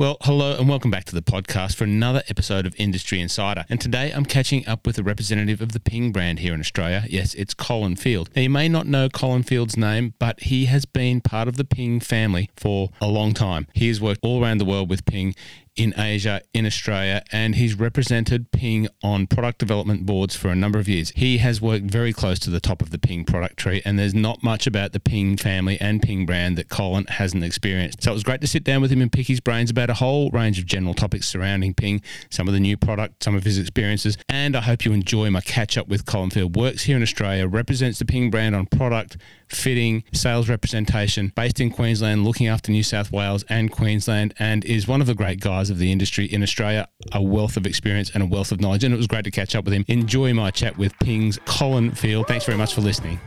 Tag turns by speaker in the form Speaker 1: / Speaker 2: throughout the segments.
Speaker 1: Well, hello and welcome back to the podcast for another episode of Industry Insider. And today I'm catching up with a representative of the Ping brand here in Australia. Yes, it's Colin Field. Now, you may not know Colin Field's name, but he has been part of the Ping family for a long time. He has worked all around the world with Ping in Asia, in Australia, and he's represented Ping on product development boards for a number of years. He has worked very close to the top of the Ping product tree, and there's not much about the Ping family and Ping brand that Colin hasn't experienced. So it was great to sit down with him and pick his brains about a whole range of general topics surrounding Ping, some of the new product, some of his experiences, and I hope you enjoy my catch up with Colin Field. Works here in Australia, represents the Ping brand on product, fitting, sales representation, based in Queensland, looking after New South Wales and Queensland, and is one of the great guys of the industry in Australia, a wealth of experience and a wealth of knowledge. And it was great to catch up with him. Enjoy my chat with Ping's Colin Field. Thanks very much for listening.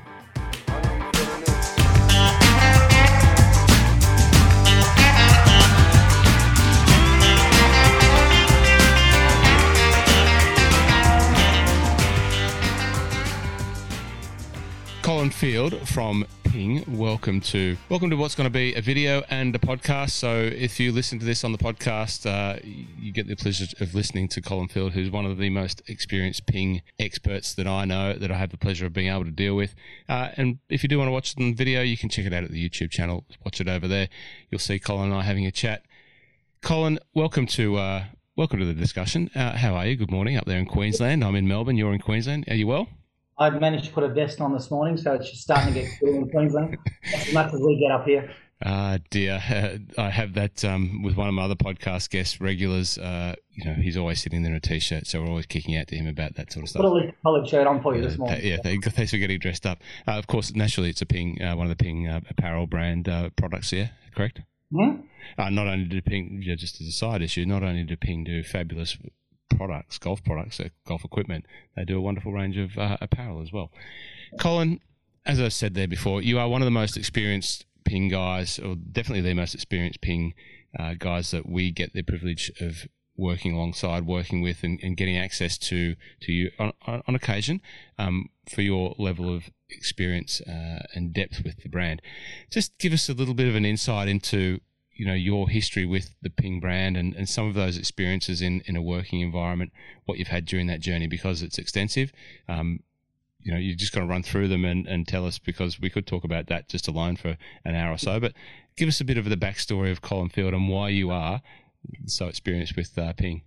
Speaker 1: Colin Field from Ping, welcome to welcome to what's going to be a video and a podcast. So if you listen to this on the podcast, uh, you get the pleasure of listening to Colin Field, who's one of the most experienced Ping experts that I know that I have the pleasure of being able to deal with. Uh, and if you do want to watch the video, you can check it out at the YouTube channel. Watch it over there. You'll see Colin and I having a chat. Colin, welcome to uh, welcome to the discussion. Uh, how are you? Good morning up there in Queensland. I'm in Melbourne. You're in Queensland. Are you well?
Speaker 2: I've managed to put a vest on this morning, so it's just starting to get cool in Queensland. As much as we get up here.
Speaker 1: Ah, uh, dear. Uh, I have that um, with one of my other podcast guests, regulars. Uh, you know, he's always sitting there in a t-shirt, so we're always kicking out to him about that sort of stuff.
Speaker 2: Put a collared shirt on for you this morning.
Speaker 1: yeah, thanks for getting dressed up. Uh, of course, naturally, it's a Ping, uh, one of the Ping uh, apparel brand products here, correct?
Speaker 2: Mm-hmm.
Speaker 1: not only do Ping, just as a side issue, not only do Ping do fabulous products, golf products, golf equipment. They do a wonderful range of uh, apparel as well. Colin, as I said there before, you are one of the most experienced ping guys, or definitely the most experienced ping uh, guys that we get the privilege of working alongside, working with, and, and getting access to to you on, on occasion um, for your level of experience uh, and depth with the brand. Just give us a little bit of an insight into you know your history with the Ping brand and, and some of those experiences in, in a working environment, what you've had during that journey because it's extensive. Um, you know, you're just got to run through them and, and tell us because we could talk about that just alone for an hour or so. But give us a bit of the backstory of Colin Field and why you are so experienced with uh, Ping.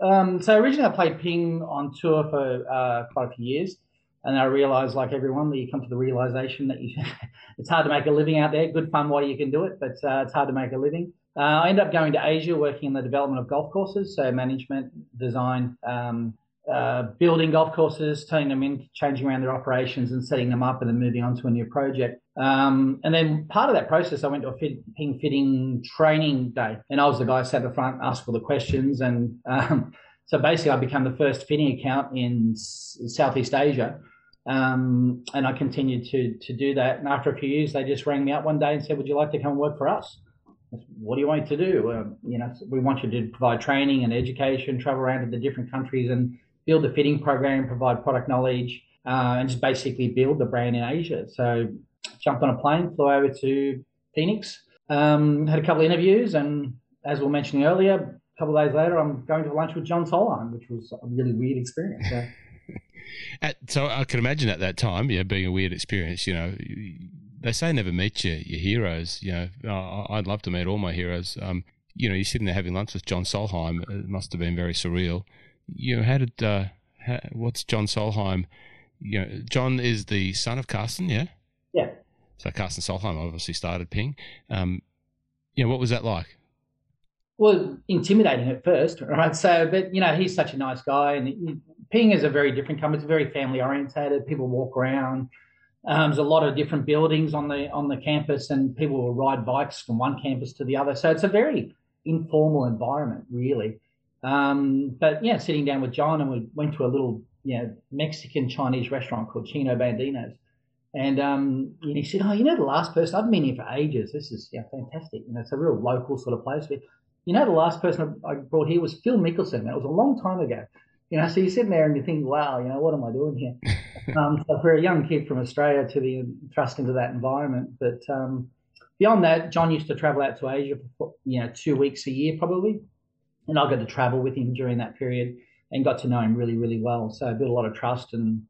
Speaker 2: Um, so originally, I played Ping on tour for uh, quite a few years. And I realized, like everyone, that you come to the realization that you, it's hard to make a living out there. Good fun while you can do it, but uh, it's hard to make a living. Uh, I ended up going to Asia, working in the development of golf courses, so management, design, um, uh, building golf courses, turning them in, changing around their operations, and setting them up, and then moving on to a new project. Um, and then part of that process, I went to a fit, ping fitting training day, and I was the guy sat at the front, asked all the questions, and um, so basically, I became the first fitting account in Southeast Asia um, and I continued to to do that. And after a few years, they just rang me up one day and said, "Would you like to come work for us?" Said, what do you want to do? You know, we want you to provide training and education, travel around to the different countries, and build the fitting program, provide product knowledge, uh, and just basically build the brand in Asia. So, jumped on a plane, flew over to Phoenix, um, had a couple of interviews, and as we were mentioning earlier, a couple of days later, I'm going to lunch with John Solheim, which was a really weird experience. So,
Speaker 1: at, so I can imagine at that time, yeah, being a weird experience. You know, they say never meet your your heroes. You know, I'd love to meet all my heroes. Um, you know, you're sitting there having lunch with John Solheim. It must have been very surreal. You know, how did uh, how, what's John Solheim? You know, John is the son of Karsten, yeah.
Speaker 2: Yeah.
Speaker 1: So Karsten Solheim obviously started Ping. Um, yeah, what was that like?
Speaker 2: Well, intimidating at first, right? So, but you know, he's such a nice guy, and Ping is a very different company. It's very family orientated. People walk around. Um, there's a lot of different buildings on the on the campus, and people will ride bikes from one campus to the other. So it's a very informal environment, really. Um, but yeah, sitting down with John, and we went to a little you know Mexican Chinese restaurant called Chino Bandidos. And, um, and he said, "Oh, you know, the last person I've been here for ages. This is yeah, fantastic. You know, it's a real local sort of place you know, the last person I brought here was Phil Mickelson. That was a long time ago. You know, so you're sitting there and you think, wow, you know, what am I doing here? um, so for a young kid from Australia to be thrust into that environment, but um, beyond that, John used to travel out to Asia for you know two weeks a year probably, and I got to travel with him during that period and got to know him really really well. So I built a lot of trust and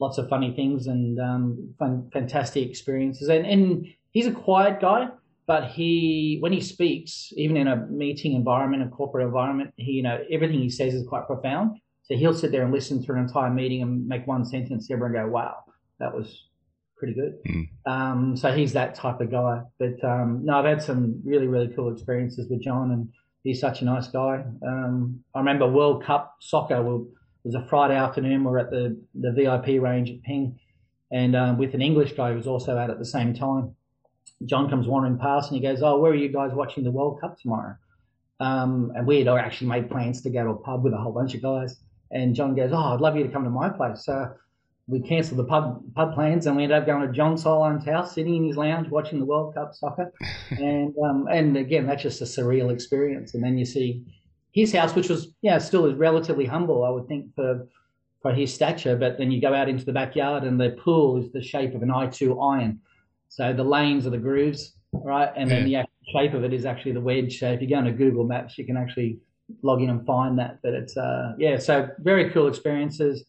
Speaker 2: lots of funny things and um, fun, fantastic experiences. And, and he's a quiet guy, but he when he speaks, even in a meeting environment, a corporate environment, he you know everything he says is quite profound. So he'll sit there and listen through an entire meeting and make one sentence, everyone go, "Wow, that was pretty good." Mm. Um, so he's that type of guy. But um, no, I've had some really really cool experiences with John, and he's such a nice guy. Um, I remember World Cup soccer. it was a Friday afternoon. We we're at the the VIP range at Ping, and um, with an English guy who was also out at the same time. John comes wandering past and he goes, "Oh, where are you guys watching the World Cup tomorrow?" Um, and we had actually made plans to go to a pub with a whole bunch of guys. And John goes, "Oh, I'd love you to come to my place." So we cancelled the pub pub plans and we ended up going to John Solheim's house, sitting in his lounge watching the World Cup soccer. and um, and again, that's just a surreal experience. And then you see his house, which was yeah still is relatively humble, I would think for for his stature. But then you go out into the backyard and the pool is the shape of an I two iron. So the lanes are the grooves, right? And then yeah. the shape of it is actually the wedge. So if you go into Google Maps, you can actually log in and find that. But it's uh, yeah, so very cool experiences.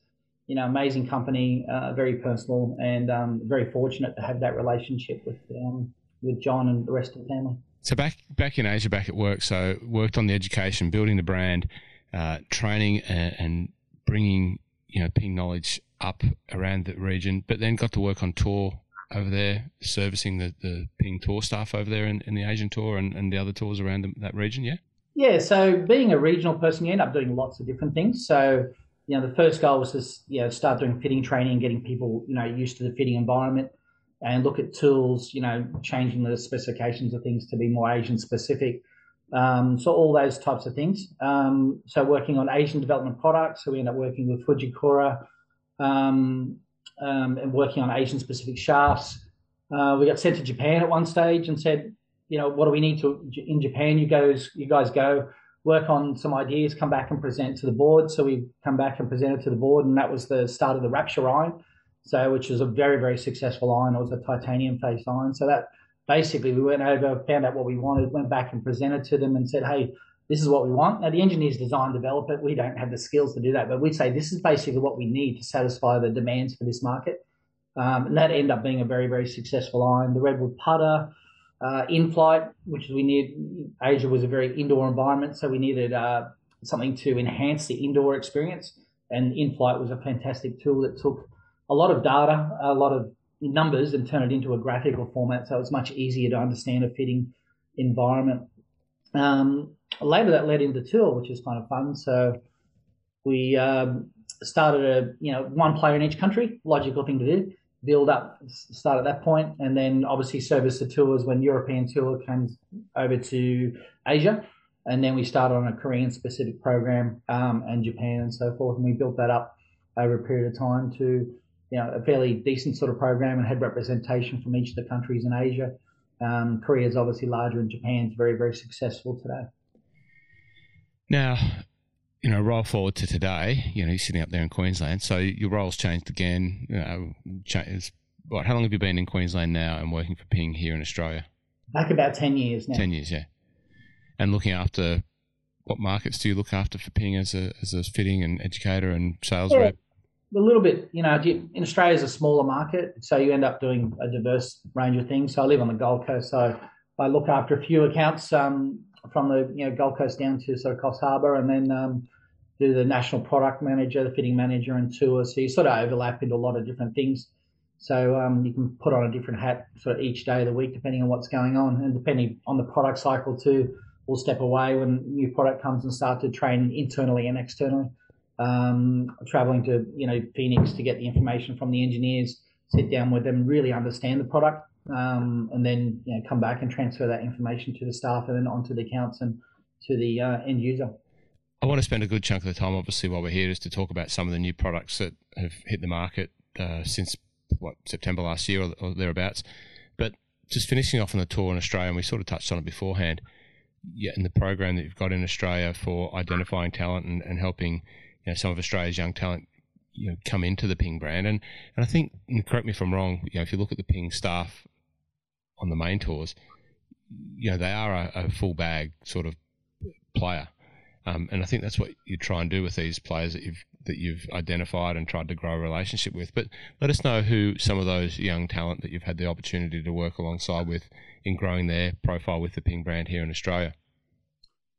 Speaker 2: You know, amazing company, uh, very personal, and um, very fortunate to have that relationship with um, with John and the rest of the family.
Speaker 1: So back back in Asia, back at work, so worked on the education, building the brand, uh, training, and, and bringing you know Ping knowledge up around the region, but then got to work on tour over there, servicing the, the Ping tour staff over there in, in the Asian tour and, and the other tours around the, that region, yeah?
Speaker 2: Yeah, so being a regional person, you end up doing lots of different things. So, you know, the first goal was to you know, start doing fitting training, getting people, you know, used to the fitting environment and look at tools, you know, changing the specifications of things to be more Asian specific. Um, so all those types of things. Um, so working on Asian development products. So we end up working with Fujikura, um, um, and working on Asian specific shafts. Uh, we got sent to Japan at one stage and said, you know, what do we need to in Japan? You guys, you guys go work on some ideas, come back and present to the board. So we come back and presented to the board, and that was the start of the Rapture iron. So, which was a very, very successful iron. It was a titanium face iron. So that basically we went over, found out what we wanted, went back and presented to them and said, hey, this is what we want. Now, the engineers design, develop it. We don't have the skills to do that, but we say this is basically what we need to satisfy the demands for this market. Um, and that ended up being a very, very successful line. The Redwood putter, uh, nFlight, which we need, Asia was a very indoor environment, so we needed uh, something to enhance the indoor experience. And nFlight was a fantastic tool that took a lot of data, a lot of numbers, and turned it into a graphical format, so it was much easier to understand a fitting environment. Um, later that led into tour, which is kind of fun. So we um, started a you know one player in each country, logical thing to do. Build up, start at that point, and then obviously service the tours when European tour comes over to Asia, and then we started on a Korean specific program um, and Japan and so forth, and we built that up over a period of time to you know a fairly decent sort of program and had representation from each of the countries in Asia. Um, Korea is obviously larger, and Japan's very very successful today.
Speaker 1: Now, you know, roll forward to today. You know, you're sitting up there in Queensland, so your role's changed again. You know, changed, what? How long have you been in Queensland now and working for Ping here in Australia?
Speaker 2: Back about ten years now.
Speaker 1: Ten years, yeah. And looking after what markets do you look after for Ping as a as a fitting and educator and sales yeah, rep?
Speaker 2: A little bit, you know, in Australia is a smaller market, so you end up doing a diverse range of things. So I live on the Gold Coast, so I look after a few accounts. Um, from the you know Gold Coast down to sort of Coffs Harbour, and then um, do the national product manager, the fitting manager, and tour. So you sort of overlap into a lot of different things. So um, you can put on a different hat of each day of the week, depending on what's going on, and depending on the product cycle too. We'll step away when new product comes and start to train internally and externally. Um, traveling to you know Phoenix to get the information from the engineers, sit down with them, really understand the product, um, and then you know, come back and transfer that information to the staff and then onto the accounts and to the uh, end user.
Speaker 1: I want to spend a good chunk of the time, obviously, while we're here, is to talk about some of the new products that have hit the market uh, since what September last year or, or, thereabouts. But just finishing off on the tour in Australia, and we sort of touched on it beforehand. Yeah, in the program that you've got in Australia for identifying talent and, and helping you know, some of Australia's young talent you know come into the Ping brand, and and I think correct me if I'm wrong. You know, if you look at the Ping staff on the main tours, you know they are a, a full bag sort of player, um, and I think that's what you try and do with these players that you've that you've identified and tried to grow a relationship with. But let us know who some of those young talent that you've had the opportunity to work alongside with in growing their profile with the Ping brand here in Australia.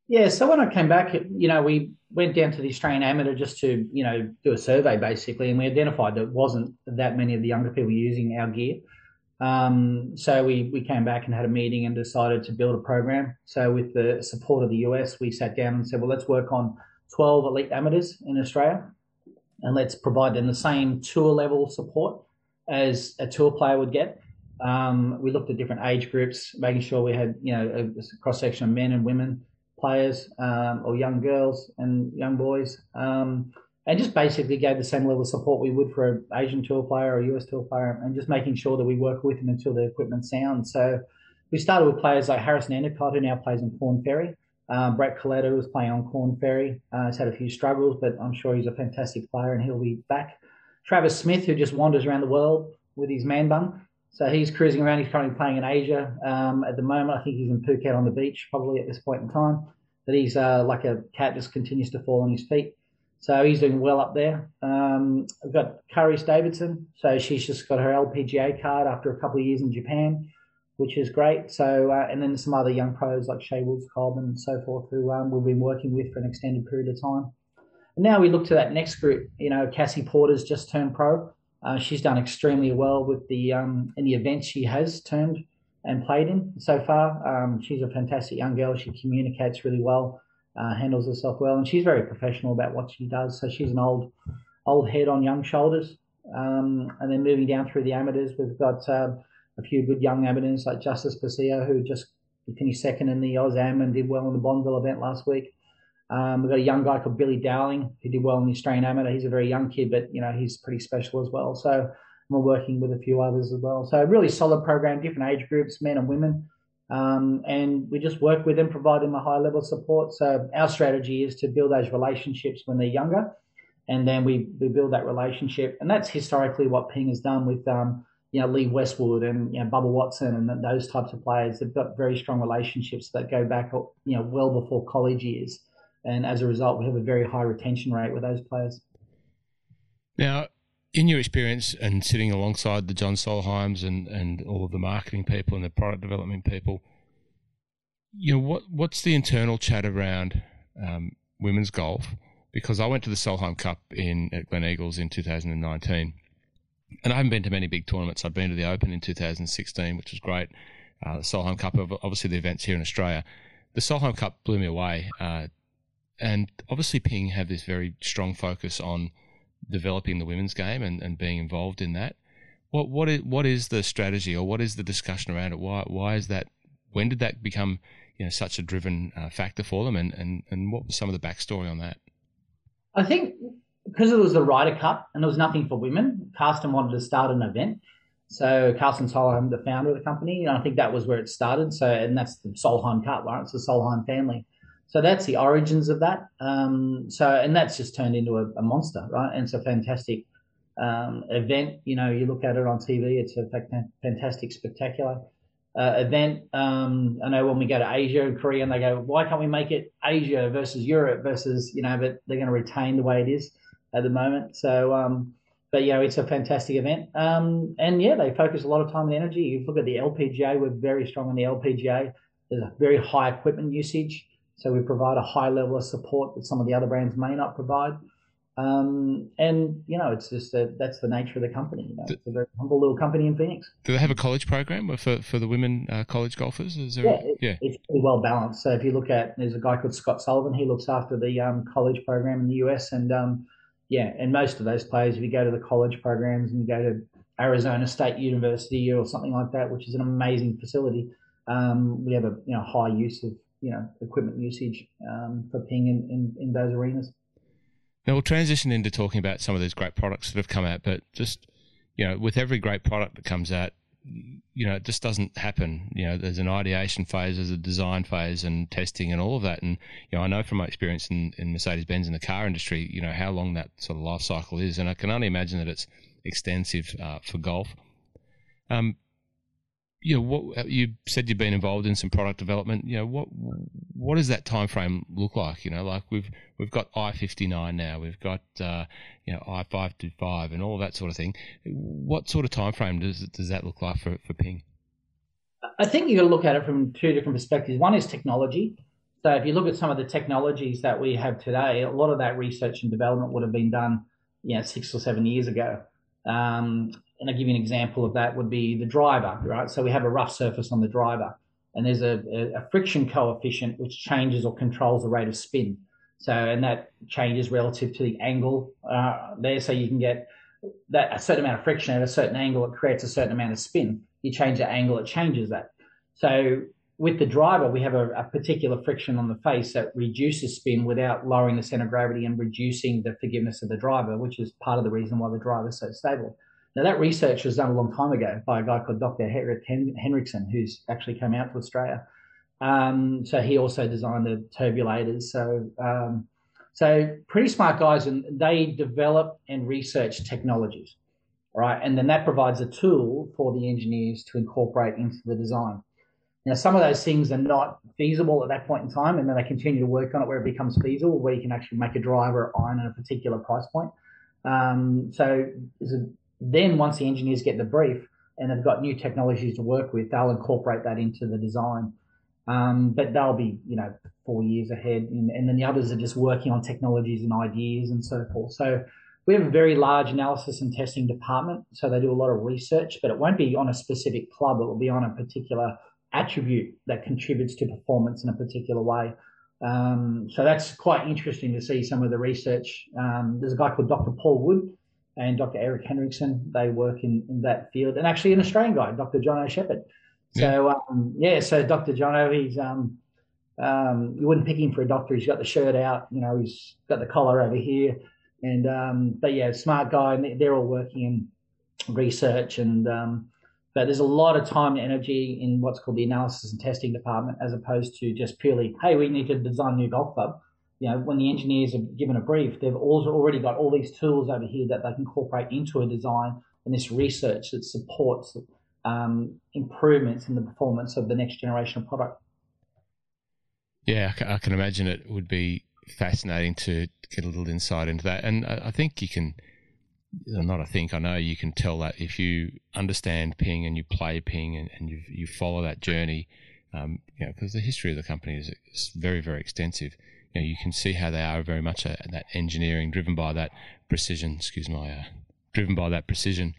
Speaker 2: Yeah, so when I came back, you know, we went down to the Australian Amateur just to, you know, do a survey basically, and we identified that wasn't that many of the younger people using our gear. Um, so we, we came back and had a meeting and decided to build a program. So with the support of the US, we sat down and said, well, let's work on 12 elite amateurs in Australia and let's provide them the same tour level support as a tour player would get. Um, we looked at different age groups, making sure we had, you know, a, cross section of men and women players um, or young girls and young boys. Um, and just basically gave the same level of support we would for an Asian tour player or a US tour player, and just making sure that we work with them until the equipment sounds. So we started with players like Harrison Endicott, who now plays in Korn Ferry. Um, Brett Coletta was playing on Korn Ferry. Uh, he's had a few struggles, but I'm sure he's a fantastic player and he'll be back. Travis Smyth, who just wanders around the world with his man bun. So he's cruising around. He's currently playing in Asia um, at the moment. I think he's in Phuket on the beach, probably at this point in time. But he's uh, like a cat, just continues to fall on his feet. So he's doing well up there. Um, I've got Karis Davidson. So she's just got her LPGA card after a couple of years in Japan, which is great. So uh, and then some other young pros like Shea Woods, Colburn, and so forth, who um, we've been working with for an extended period of time. And now we look to that next group. You know, Cassie Porter's just turned pro. Uh, she's done extremely well with the um, in the events she has turned and played in so far. Um, she's a fantastic young girl. She communicates really well uh, handles herself well, and she's very professional about what she does. So she's an old old head on young shoulders. Um, and then moving down through the amateurs, we've got uh, a few good young amateurs like Justice Bosio, who just finished second in the AusAm and did well in the Bonville event last week. Um, we've got a young guy called Billy Dowling who did well in the Australian Amateur. He's a very young kid, but you know he's pretty special as well. So we're working with a few others as well. So a really solid program, different age groups, men and women. Um, and we just work with them, provide them a high level support. So our strategy is to build those relationships when they're younger, and then we, we build that relationship. And that's historically what Ping has done with um, you know Lee Westwood and you know Bubba Watson and those types of players. They've got very strong relationships that go back you know well before college years, and as a result, we have a very high retention rate with those players.
Speaker 1: Now, in your experience and sitting alongside the John Solheims and, and all of the marketing people and the product development people, you know what what's the internal chat around um, women's golf? Because I went to the Solheim Cup in at Gleneagles in 2019, and I haven't been to many big tournaments. I've been to the Open in 2016, which was great. Uh, the Solheim Cup, obviously the events here in Australia. The Solheim Cup blew me away, uh, and obviously Ping have this very strong focus on developing the women's game and, and being involved in that. What what is what is the strategy or what is the discussion around it? Why why is that? When did that become you know such a driven uh, factor for them? And, and and what was some of the backstory on that?
Speaker 2: I think because it was the Ryder Cup and there was nothing for women, Karsten wanted to start an event. So Karsten Solheim, the founder of the company, and I think that was where it started. So and that's the Solheim Cup, right? It's the Solheim family. So that's the origins of that. Um, so and that's just turned into a, a, monster, right? And it's a fantastic um, event. You know, you look at it on TV, it's a fantastic, spectacular uh, event. Um, I know when we go to Asia and Korea, and they go, why can't we make it Asia versus Europe versus you know? But they're going to retain the way it is at the moment. So. Um, but you know, it's a fantastic event. Um, and yeah, they focus a lot of time and energy. You look at the LPGA, we're very strong in the LPGA. There's a very high equipment usage. So we provide a high level of support that some of the other brands may not provide. Um, and you know, it's just a, that's the nature of the company. You know, it's a very humble little company in Phoenix.
Speaker 1: Do they have a college program for, for the women uh, college golfers? Is there
Speaker 2: yeah, a, yeah, it's pretty well balanced. So if you look at, there's a guy called Scott Sullivan. He looks after the um, college program in the US, and um, yeah, and most of those players, if you go to the college programs and you go to Arizona State University or something like that, which is an amazing facility, um, we have a you know high use of you know equipment usage um, for ping in, in, in those arenas.
Speaker 1: Now we'll transition into talking about some of these great products that have come out, but just you know, with every great product that comes out, you know, it just doesn't happen. You know, there's an ideation phase, there's a design phase, and testing, and all of that. And you know, I know from my experience in, in Mercedes Benz in the car industry, you know how long that sort of life cycle is, and I can only imagine that it's extensive uh, for golf. Um, you know, what uh, you said you've been involved in some product development. You know, what what does that time frame look like? You know, like we've we've got i fifty nine now, we've got uh, you know i five two five, and all that sort of thing. What sort of time frame does does that look like for for Ping?
Speaker 2: I think you got to look at it from two different perspectives. One is technology. So if you look at some of the technologies that we have today, a lot of that research and development would have been done, you know, six or seven years ago. Um, and I'll give you an example of that would be the driver, right? So we have a rough surface on the driver, and there's a, a, friction coefficient which changes or controls the rate of spin. So, and that changes relative to the angle uh, there. So you can get that a certain amount of friction at a certain angle, it creates a certain amount of spin. You change the angle, it changes that. So with the driver, we have a, a, particular friction on the face that reduces spin without lowering the center of gravity and reducing the forgiveness of the driver, which is part of the reason why the driver is so stable. Now, that research was done a long time ago by a guy called Dr. Henrik Henrikson, who's actually come out to Australia. Um, so he also designed the turbulators. So, um, so pretty smart guys, and they develop and research technologies, right? And then that provides a tool for the engineers to incorporate into the design. Now, some of those things are not feasible at that point in time, and then they continue to work on it where it becomes feasible, where you can actually make a driver iron at a particular price point. Um, so then once the engineers get the brief and they've got new technologies to work with, they'll incorporate that into the design. Um, but they'll be, you know, four years ahead, and, and, then the others are just working on technologies and ideas and so forth. So we have a very large analysis and testing department, so they do a lot of research, but it won't be on a specific club; it will be on a particular attribute that contributes to performance in a particular way. Um, so that's quite interesting to see some of the research. Um, there's a guy called Dr. Paul Wood and Dr. Erik Henrikson. They work in, in that field, and actually an Australian guy, Dr. John O'Shepard. So yeah, um, yeah so Dr. John O, he's um, um, you wouldn't pick him for a doctor. He's got the shirt out, you know, he's got the collar over here, and um, but yeah, smart guy, and they're all working in research and um, but there's a lot of time and energy in what's called the analysis and testing department, as opposed to just purely, hey, we need to design a new golf club. You know, when the engineers are given a brief, they've also already got all these tools over here that they can incorporate into a design and this research that supports um, improvements in the performance of the next generation of product.
Speaker 1: Yeah, I can imagine it would be fascinating to get a little insight into that, and I think you can not I think I know you can tell that if you understand ping and you play ping and, and you you follow that journey, um, you know, because the history of the company is, is, very very extensive. You know, you can see how they are very much a, that engineering driven by that precision. Excuse my, uh, driven by that precision.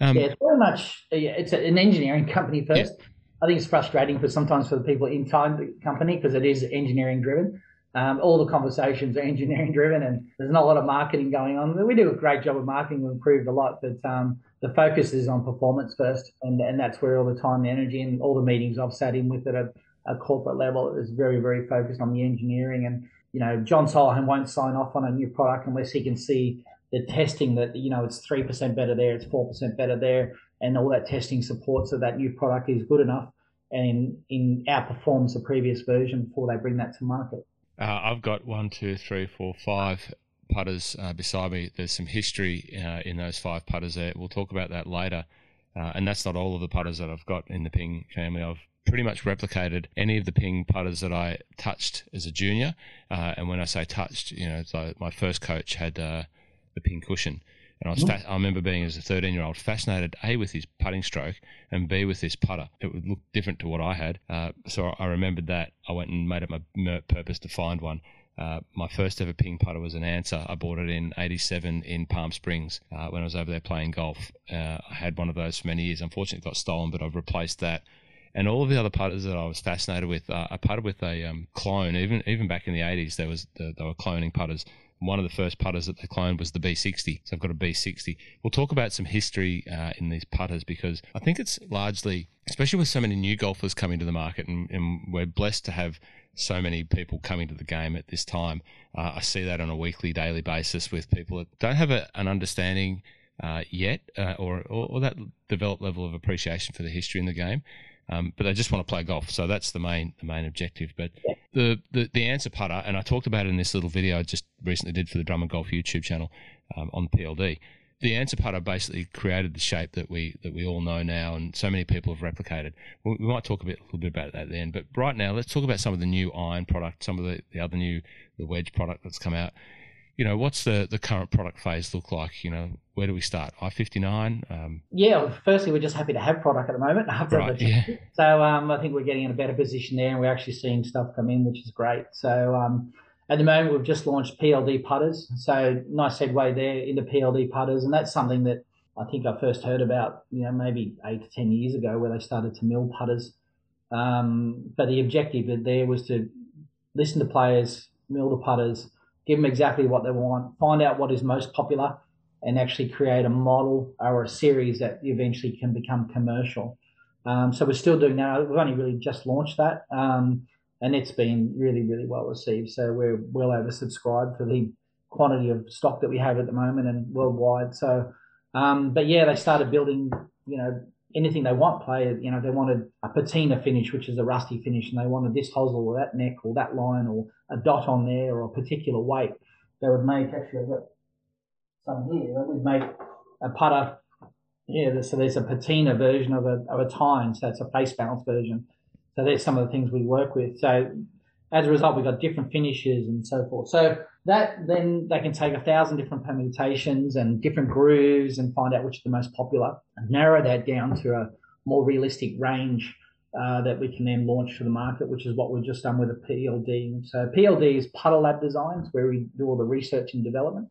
Speaker 2: Um, yeah, it's very much it's an engineering company first. Yeah. I think it's frustrating for sometimes for the people inside the company because it is engineering driven. Um, all the conversations are engineering driven, and there's not a lot of marketing going on. We do a great job of marketing. We've improved a lot, but um, the focus is on performance first, and, and that's where all the time, the energy, and all the meetings I've sat in with at a, a corporate level is very, very focused on the engineering. And you know, John Solheim won't sign off on a new product unless he can see the testing that you know it's three percent better there, it's four percent better there, and all that testing supports that that new product is good enough and in outperforms the previous version before they bring that to market.
Speaker 1: Uh, I've got one, two, three, four, five putters uh, beside me. There's some history uh, in those five putters there. We'll talk about that later. Uh, and that's not all of the putters that I've got in the Ping family. I've pretty much replicated any of the Ping putters that I touched as a junior. Uh, and when I say touched, you know, so my first coach had uh, the Ping Cushin. And I was fa- I remember being as a 13 year old fascinated a with his putting stroke and b with this putter. It would look different to what I had. Uh, so I remembered that. I went and made it my purpose to find one. Uh, my first ever ping putter was an answer. I bought it in 87 in Palm Springs uh, when I was over there playing golf. Uh, I had one of those for many years. Unfortunately, it got stolen, but I've replaced that. And all of the other putters that I was fascinated with, uh, I putted with a um, clone. Even even back in the 80s, there was the, they were cloning putters one of the first putters that they cloned was the B60. So I've got a B60. We'll talk about some history uh, in these putters because I think it's largely, especially with so many new golfers coming to the market, and, and we're blessed to have so many people coming to the game at this time. Uh, I see that on a weekly, daily basis with people that don't have a, an understanding uh, yet uh, or, or, or that developed level of appreciation for the history in the game. Um, but they just want to play golf. So that's the main the main objective. But the, the the answer putter, and I talked about it in this little video I just recently did for the Drummond Golf YouTube channel um, on PLD. the answer putter basically created the shape that we that we all know now, and so many people have replicated. We, we might talk a bit a little bit about that then, but right now let's talk about some of the new iron product, some of the, the other new the wedge product that's come out. You know, what's the the current product phase look like? You know, where do we start? I fifty nine. Um,
Speaker 2: yeah, well, firstly, we're just happy to have product at the moment. After
Speaker 1: right, yeah.
Speaker 2: So um, I think we're getting in a better position there, and we're actually seeing stuff come in, which is great. So um, at the moment, we've just launched PLD putters. So nice segue there into PLD putters, and that's something that I think I first heard about, you know, maybe eight to ten years ago, where they started to mill putters. Um, but the objective there was to listen to players, mill the putters, give them exactly what they want, find out what is most popular, and actually create a model or a series that eventually can become commercial. Um, so we're still doing that. We've only really just launched that. Um, and it's been really, really well received. So we're well oversubscribed for the quantity of stock that we have at the moment and worldwide. So, um, but yeah, they started building, you know, anything they want. Player, you know, they wanted a patina finish, which is a rusty finish, and they wanted this hosel or that neck or that line or a dot on there or a particular weight. They would make actually I've got some here. They would make a putter. Yeah, so there's a patina version of a of a Tyne, so it's a face balance version so there's some of the things we work with. So as a result, we've got different finishes and so forth. So that then they can take a thousand different permutations and different grooves and find out which are the most popular and narrow that down to a more realistic range uh, that we can then launch to the market, which is what we've just done with a PLD. So PLD is Putting Lab Designs, where we do all the research and development.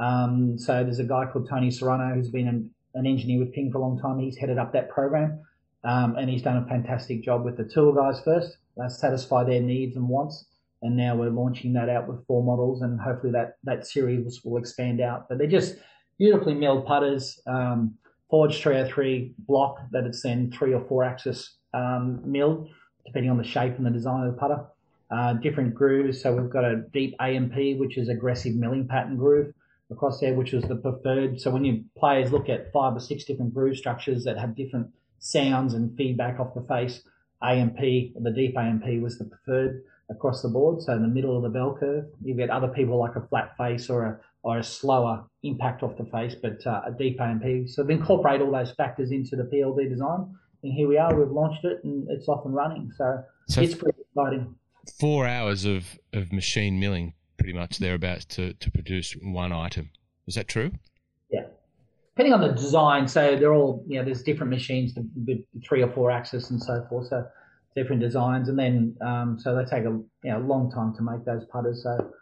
Speaker 2: Um, so there's a guy called Tony Serrano who's been an, an engineer with Ping for a long time. He's headed up that program. Um, and he's done a fantastic job with the tool guys first, uh, satisfy their needs and wants. And now we're launching that out with four models, and hopefully that that series will expand out. But they're just beautifully milled putters, um, Forge 303 block that it's then three or four axis um, milled, depending on the shape and the design of the putter. Uh, different grooves. So we've got a deep AMP, which is aggressive milling pattern groove across there, which was the preferred. So when you players look at five or six different groove structures that have different sounds and feedback off the face. AMP, the deep AMP was the preferred across the board. So in the middle of the bell curve, you get other people like a flat face or a or a slower impact off the face, but uh, a deep AMP. So incorporate all those factors into the PLD design, and here we are. We've launched it, and it's off and running. So, so it's pretty exciting.
Speaker 1: Four hours of, of machine milling, pretty much thereabouts, to, to produce one item. Is that true?
Speaker 2: Yeah depending on the design, so they're all, you know, there's different machines, with three or four axis and so forth. So different designs, and then um, so they take a you know, long time to make those putters. So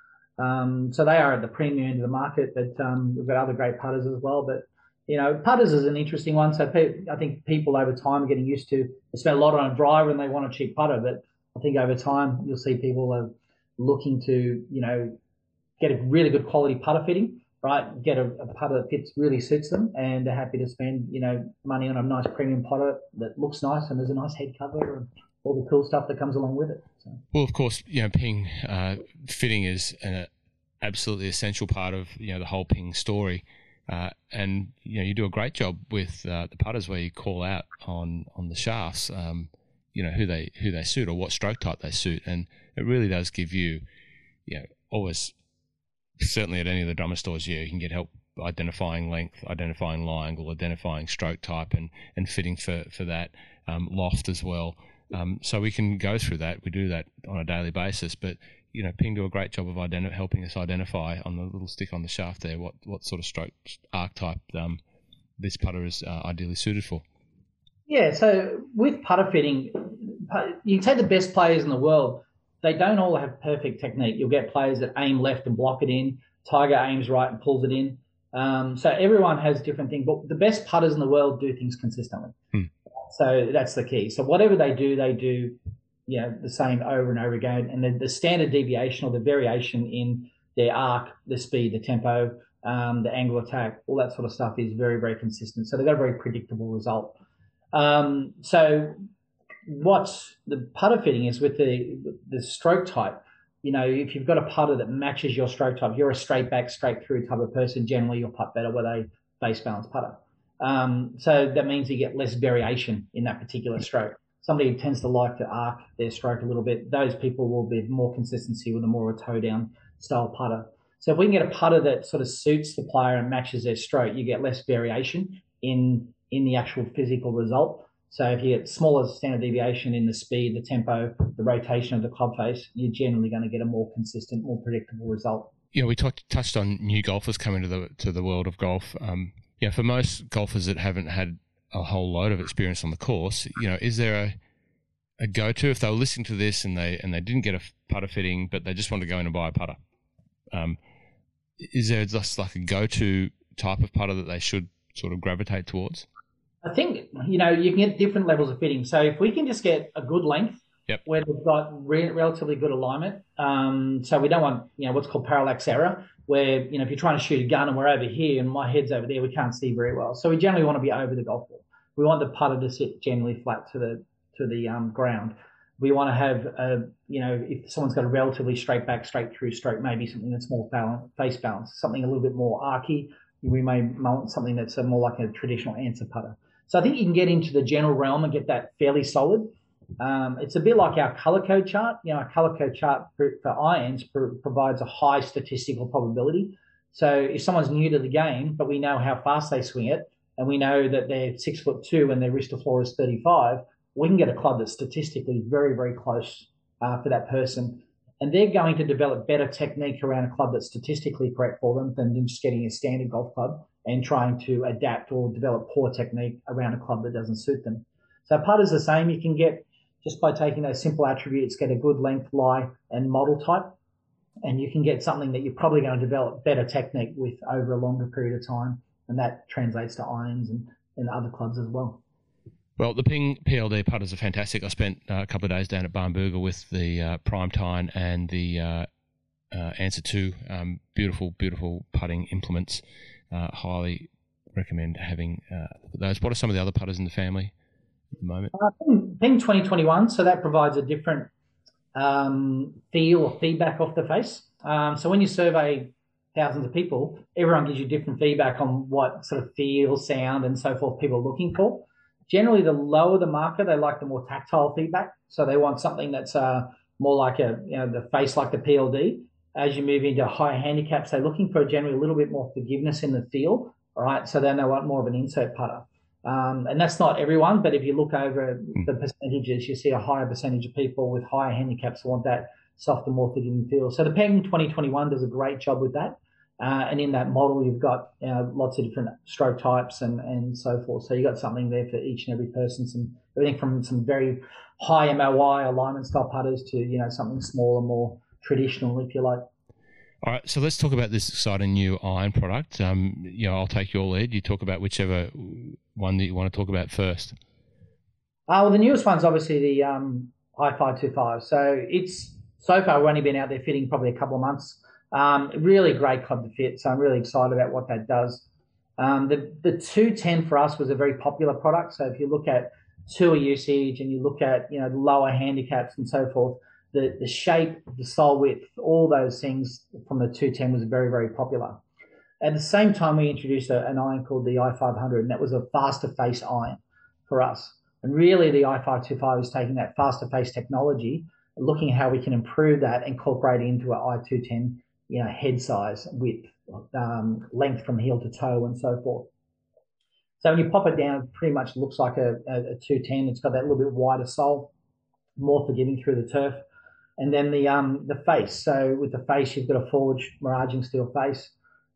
Speaker 2: um, so they are at the premium end of the market, but um, we've got other great putters as well. But you know, putters is an interesting one. So pe- I think people over time are getting used to. They spend a lot on a driver and they want a cheap putter, but I think over time you'll see people are looking to you know get a really good quality putter fitting right? Get a, a putter that fits really suits them, and they're happy to spend you know money on a nice premium putter that looks nice and there's a nice head cover and all the cool stuff that comes along with it. So.
Speaker 1: Well, of course, you know, Ping uh, fitting is an absolutely essential part of you know the whole Ping story. Uh, and you know you do a great job with uh, the putters where you call out on on the shafts, um, you know who they who they suit or what stroke type they suit, and it really does give you, you know, always certainly at any of the Drummond stores, you can get help identifying length, identifying lie angle, identifying stroke type, and and fitting for for that um, loft as well. Um, so we can go through that. We do that on a daily basis, but you know, Ping do a great job of identi- helping us identify on the little stick on the shaft there what what sort of stroke arc type um, this putter is uh, ideally suited for.
Speaker 2: Yeah, so with putter fitting, you can take the best players in the world they don't all have perfect technique. You'll get players that aim left and block it in. Tiger aims right and pulls it in. Um, so everyone has different things, but the best putters in the world do things consistently. Hmm. So that's the key. So whatever they do, they do, you know, the same over and over again. And the, the standard deviation or the variation in their arc, the speed, the tempo, um, the angle attack, all that sort of stuff is very, very consistent. So they've got a very predictable result. Um, so what the putter fitting is with the the stroke type. You know, if you've got a putter that matches your stroke type, you're a straight back, straight through type of person. Generally, you'll putt better with a base balance putter. Um, so that means you get less variation in that particular stroke. Somebody who tends to like to arc their stroke a little bit, those people will be more consistency with a more of a toe down style putter. So if we can get a putter that sort of suits the player and matches their stroke, you get less variation in in the actual physical result. So if you get smaller standard deviation in the speed, the tempo, the rotation of the club face, you're generally going to get a more consistent, more predictable result.
Speaker 1: Yeah, we talked touched on new golfers coming to the to the world of golf. Um, yeah, for most golfers that haven't had a whole load of experience on the course, you know, is there a a go to if they were listening to this and they and they didn't get a putter fitting, but they just wanted to go in and buy a putter? Um, is there just like a go to type of putter that they should sort of gravitate towards?
Speaker 2: I think you know you can get different levels of fitting. So if we can just get a good length,
Speaker 1: yep.
Speaker 2: where we've got re- relatively good alignment, um, so we don't want you know what's called parallax error, where you know if you're trying to shoot a gun and we're over here and my head's over there, we can't see very well. So we generally want to be over the golf ball. We want the putter to sit generally flat to the to the um, ground. We want to have a you know if someone's got a relatively straight back, straight through stroke, maybe something that's more balance, face balance, something a little bit more archy. We may want something that's more like a traditional answer putter. So I think you can get into the general realm and get that fairly solid. Um, it's a bit like our color code chart. You know, our color code chart for, for irons provides a high statistical probability. So if someone's new to the game, but we know how fast they swing it, and we know that they're six foot two and their wrist to floor is 35, we can get a club that's statistically very, very close uh, for that person. And they're going to develop better technique around a club that's statistically correct for them than just getting a standard golf club and trying to adapt or develop poor technique around a club that doesn't suit them. So putter's the same. You can get just by taking those simple attributes, get a good length, lie, and model type, and you can get something that you're probably going to develop better technique with over a longer period of time, and that translates to irons and, and other clubs as well.
Speaker 1: Well, the Ping PLD putters are fantastic. I spent uh, a couple of days down at Barnbougle with the uh, Prime Tyne and the uh, uh, Answer 2. Um, beautiful, beautiful putting implements uh, highly recommend having uh, those. What are some of the other putters in the family at the moment?
Speaker 2: Uh, Ping 2021, so that provides a different um, feel or feedback off the face. Um, so when you survey thousands of people, everyone gives you different feedback on what sort of feel, sound, and so forth people are looking for. Generally, the lower the marker, they like the more tactile feedback. So they want something that's uh, more like a you know the face like the PLD as you move into higher handicaps, they're looking for generally a little bit more forgiveness in the feel. All right, so then they want more of an insert putter. Um, and that's not everyone, but if you look over hmm. the percentages, you see a higher percentage of people with higher handicaps want that softer, more forgiving feel. So the Ping 2021 does a great job with that. Uh, and in that model, you've got lots of different stroke types and, and so forth. So you've got something there for each and every person, some everything from some very high MOI alignment style putters to, you know, something smaller, more traditional, if you like.
Speaker 1: All right, so let's talk about this exciting new iron product. Um, you know, I'll take your lead. You talk about whichever one that you want to talk about first.
Speaker 2: Uh, well, the newest one's obviously the um, i525. So it's so far we've only been out there fitting probably a couple of months. Um, really great club to fit. So I'm really excited about what that does. Um, the the 210 for us was a very popular product. So if you look at tour usage and you look at you know lower handicaps and so forth, the, the shape, the sole width, all those things from the 210 was very, very popular. At the same time, we introduced a, an iron called the i500, and that was a faster face iron for us. And really, the i525 is taking that faster face technology, looking at how we can improve that, incorporate it into our i210, you know, head size, width, um, length from heel to toe, and so forth. So when you pop it down, it pretty much looks like a, a, a 210. It's got that little bit wider sole, more forgiving through the turf and then the um the face. So with the face, you've got a forged maraging steel face,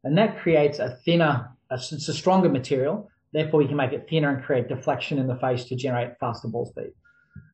Speaker 2: and that creates a thinner, a, it's a stronger material. Therefore, you can make it thinner and create deflection in the face to generate faster ball speed.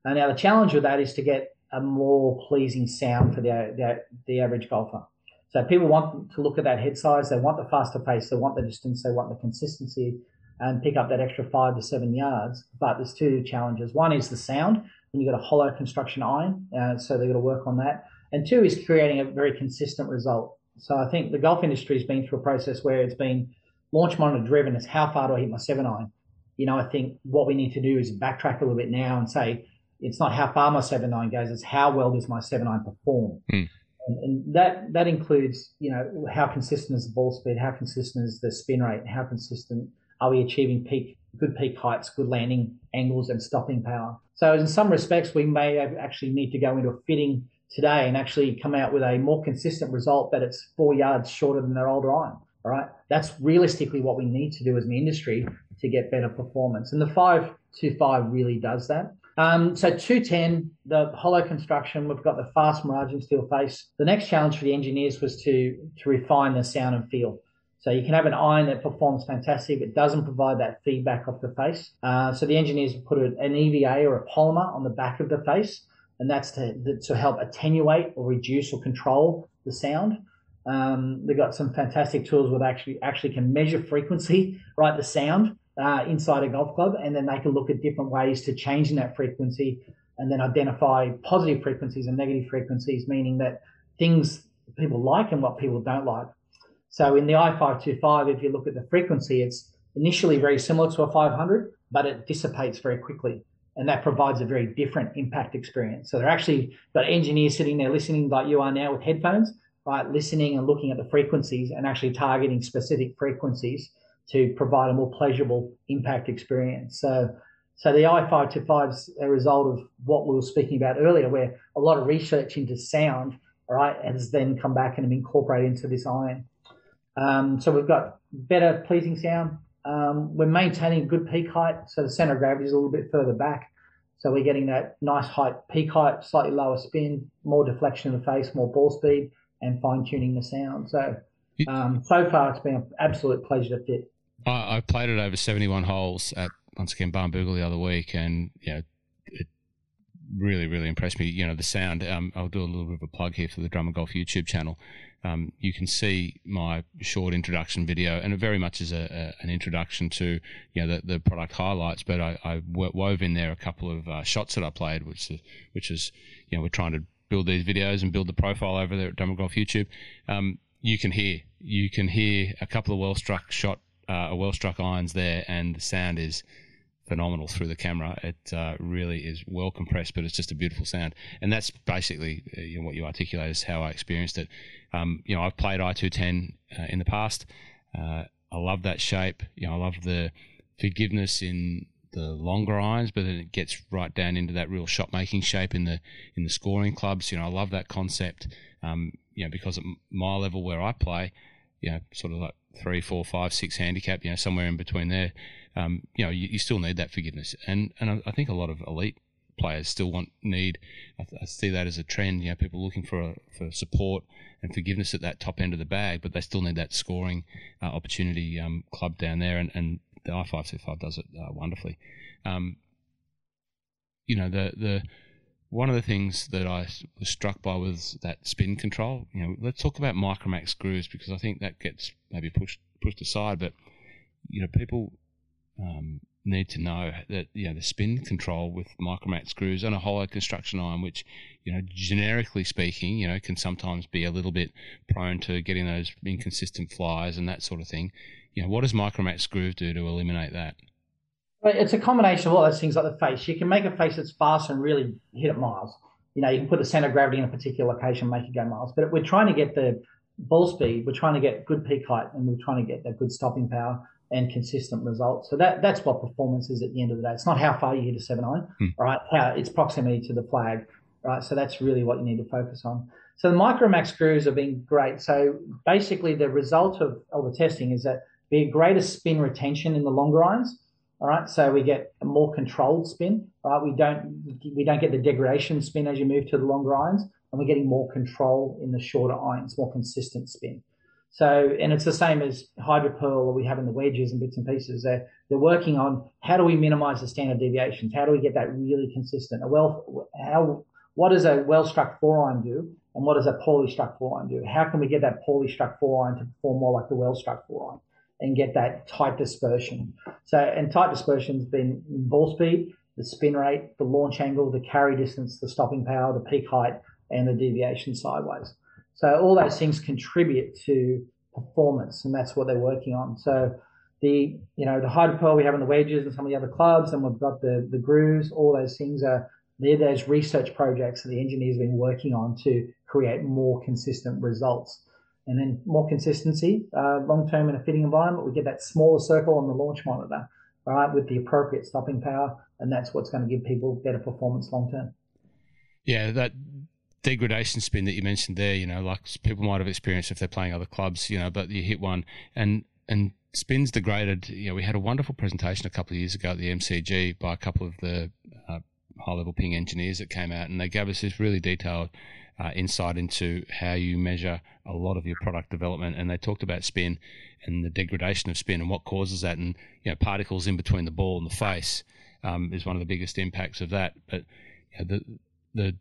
Speaker 2: And now the challenge with that is to get a more pleasing sound for the, the, the average golfer. So people want to look at that head size, they want the faster pace, they want the distance, they want the consistency, and pick up that extra five to seven yards. But there's two challenges. One is the sound, and you've got a hollow construction iron, uh, so they've got to work on that. And two is creating a very consistent result. So I think the golf industry has been through a process where it's been launch monitor driven. It's how far do I hit my seven iron? You know, I think what we need to do is backtrack a little bit now and say it's not how far my seven iron goes; it's how well does my seven iron perform.
Speaker 1: Mm.
Speaker 2: And, and that that includes, you know, how consistent is the ball speed, how consistent is the spin rate, how consistent are we achieving peak good peak heights, good landing angles, and stopping power. So in some respects, we may actually need to go into a fitting today and actually come out with a more consistent result that it's four yards shorter than their older iron. All right. That's realistically what we need to do as an industry to get better performance. And the 525 really does that. Um, so 210, the hollow construction, we've got the fast maraging steel face. The next challenge for the engineers was to, to refine the sound and feel. So you can have an iron that performs fantastic, but doesn't provide that feedback off the face. Uh, so the engineers put an EVA or a polymer on the back of the face, and that's to, to help attenuate or reduce or control the sound. Um, they've got some fantastic tools they actually actually can measure frequency, right, the sound uh, inside a golf club, and then they can look at different ways to changing that frequency, and then identify positive frequencies and negative frequencies, meaning that things people like and what people don't like. So in the i525, if you look at the frequency, it's initially very similar to a 500, but it dissipates very quickly. And that provides a very different impact experience. So they're actually got engineers sitting there listening like you are now with headphones, right? Listening and looking at the frequencies and actually targeting specific frequencies to provide a more pleasurable impact experience. So, so the i525 is a result of what we were speaking about earlier, where a lot of research into sound, right, has then come back and incorporated into this iron. Um, so we've got better pleasing sound. Um, we're maintaining good peak height, so the center of gravity is a little bit further back. So we're getting that nice height, peak height, slightly lower spin, more deflection in the face, more ball speed, and fine tuning the sound. So um, so far, it's been an absolute pleasure to fit.
Speaker 1: I, I played it over 71 holes at once again Barnbougle the other week, and you know, it really, really impressed me. You know, the sound. Um, I'll do a little bit of a plug here for the Drummond Golf YouTube channel. Um, you can see my short introduction video, and it very much is a, a, an introduction to you know the, the product highlights. But I, I wove in there a couple of uh, shots that I played, which is, which is you know we're trying to build these videos and build the profile over there at Golf YouTube. Um, you can hear you can hear a couple of well struck shot uh, well struck irons there, and the sound is phenomenal through the camera. It uh, really is well compressed, but it's just a beautiful sound. And that's basically uh, you know, what you articulate is how I experienced it. Um, you know, I've played i210 uh, in the past. Uh, I love that shape. You know, I love the forgiveness in the longer irons, but then it gets right down into that real shot making shape in the in the scoring clubs. You know, I love that concept. Um, you know, because at my level where I play, you know, sort of like three, four, five, six handicap, you know, somewhere in between there, um, you know, you, you, still need that forgiveness. And and I, I, think a lot of elite players still want need. I, I, see that as a trend. You know, people looking for a, for support and forgiveness at that top end of the bag, but they still need that scoring uh, opportunity um, club down there. And, and the i five two five does it uh, wonderfully. Um, you know, the the one of the things that I was struck by was that spin control. You know, let's talk about Micromax grooves because I think that gets maybe pushed pushed aside. But you know, people um, need to know that you know the spin control with Micromax grooves on a hollow construction iron, which you know generically speaking, you know, can sometimes be a little bit prone to getting those inconsistent flies and that sort of thing. You know, what does Micromax groove do to eliminate that?
Speaker 2: It's a combination of all those things like the face. You can make a face that's fast and really hit it miles. You know, you can put the center of gravity in a particular location, make it go miles. But we're trying to get the ball speed, we're trying to get good peak height, and we're trying to get that good stopping power and consistent results. So that that's what performance is at the end of the day. It's not how far you hit a seven iron, hmm. right? How it's proximity to the flag, right? So that's really what you need to focus on. So the Micromax grooves have been great. So basically, the result of all the testing is that we get greater spin retention in the longer irons all right, so we get a more controlled spin. Right, we don't we don't get the degradation spin as you move to the longer irons, and we're getting more control in the shorter irons, more consistent spin. So, and it's the same as HydroPearl we have in the wedges and bits and pieces. They're, they're working on how do we minimize the standard deviations? How do we get that really consistent? A well, how, what does a well struck four iron do? And what does a poorly struck four iron do? How can we get that poorly struck four iron to perform more like the well struck four iron? and get that tight dispersion. So, and tight dispersion's been ball speed, the spin rate, the launch angle, the carry distance, the stopping power, the peak height, and the deviation sideways. So all those things contribute to performance, and that's what they're working on. So the you know the HydroPearl we have in the wedges and some of the other clubs, and we've got the the grooves. All those things are they're those research projects that the engineers have been working on to create more consistent results and then more consistency uh, long term in a fitting environment. We get that smaller circle on the launch monitor, right, with the appropriate stopping power, and that's what's going to give people better performance long term.
Speaker 1: Yeah, that degradation spin that you mentioned there, you know, like people might have experienced if they're playing other clubs, you know, but you hit one and and spins degraded. You know, we had a wonderful presentation a couple of years ago at the MCG by a couple of the uh, high level ping engineers that came out, and they gave us this really detailed uh, insight into how you measure a lot of your product development. And they talked about spin and the degradation of spin and what causes that, and you know, particles in between the ball and the face um, is one of the biggest impacts of that. But you know, the the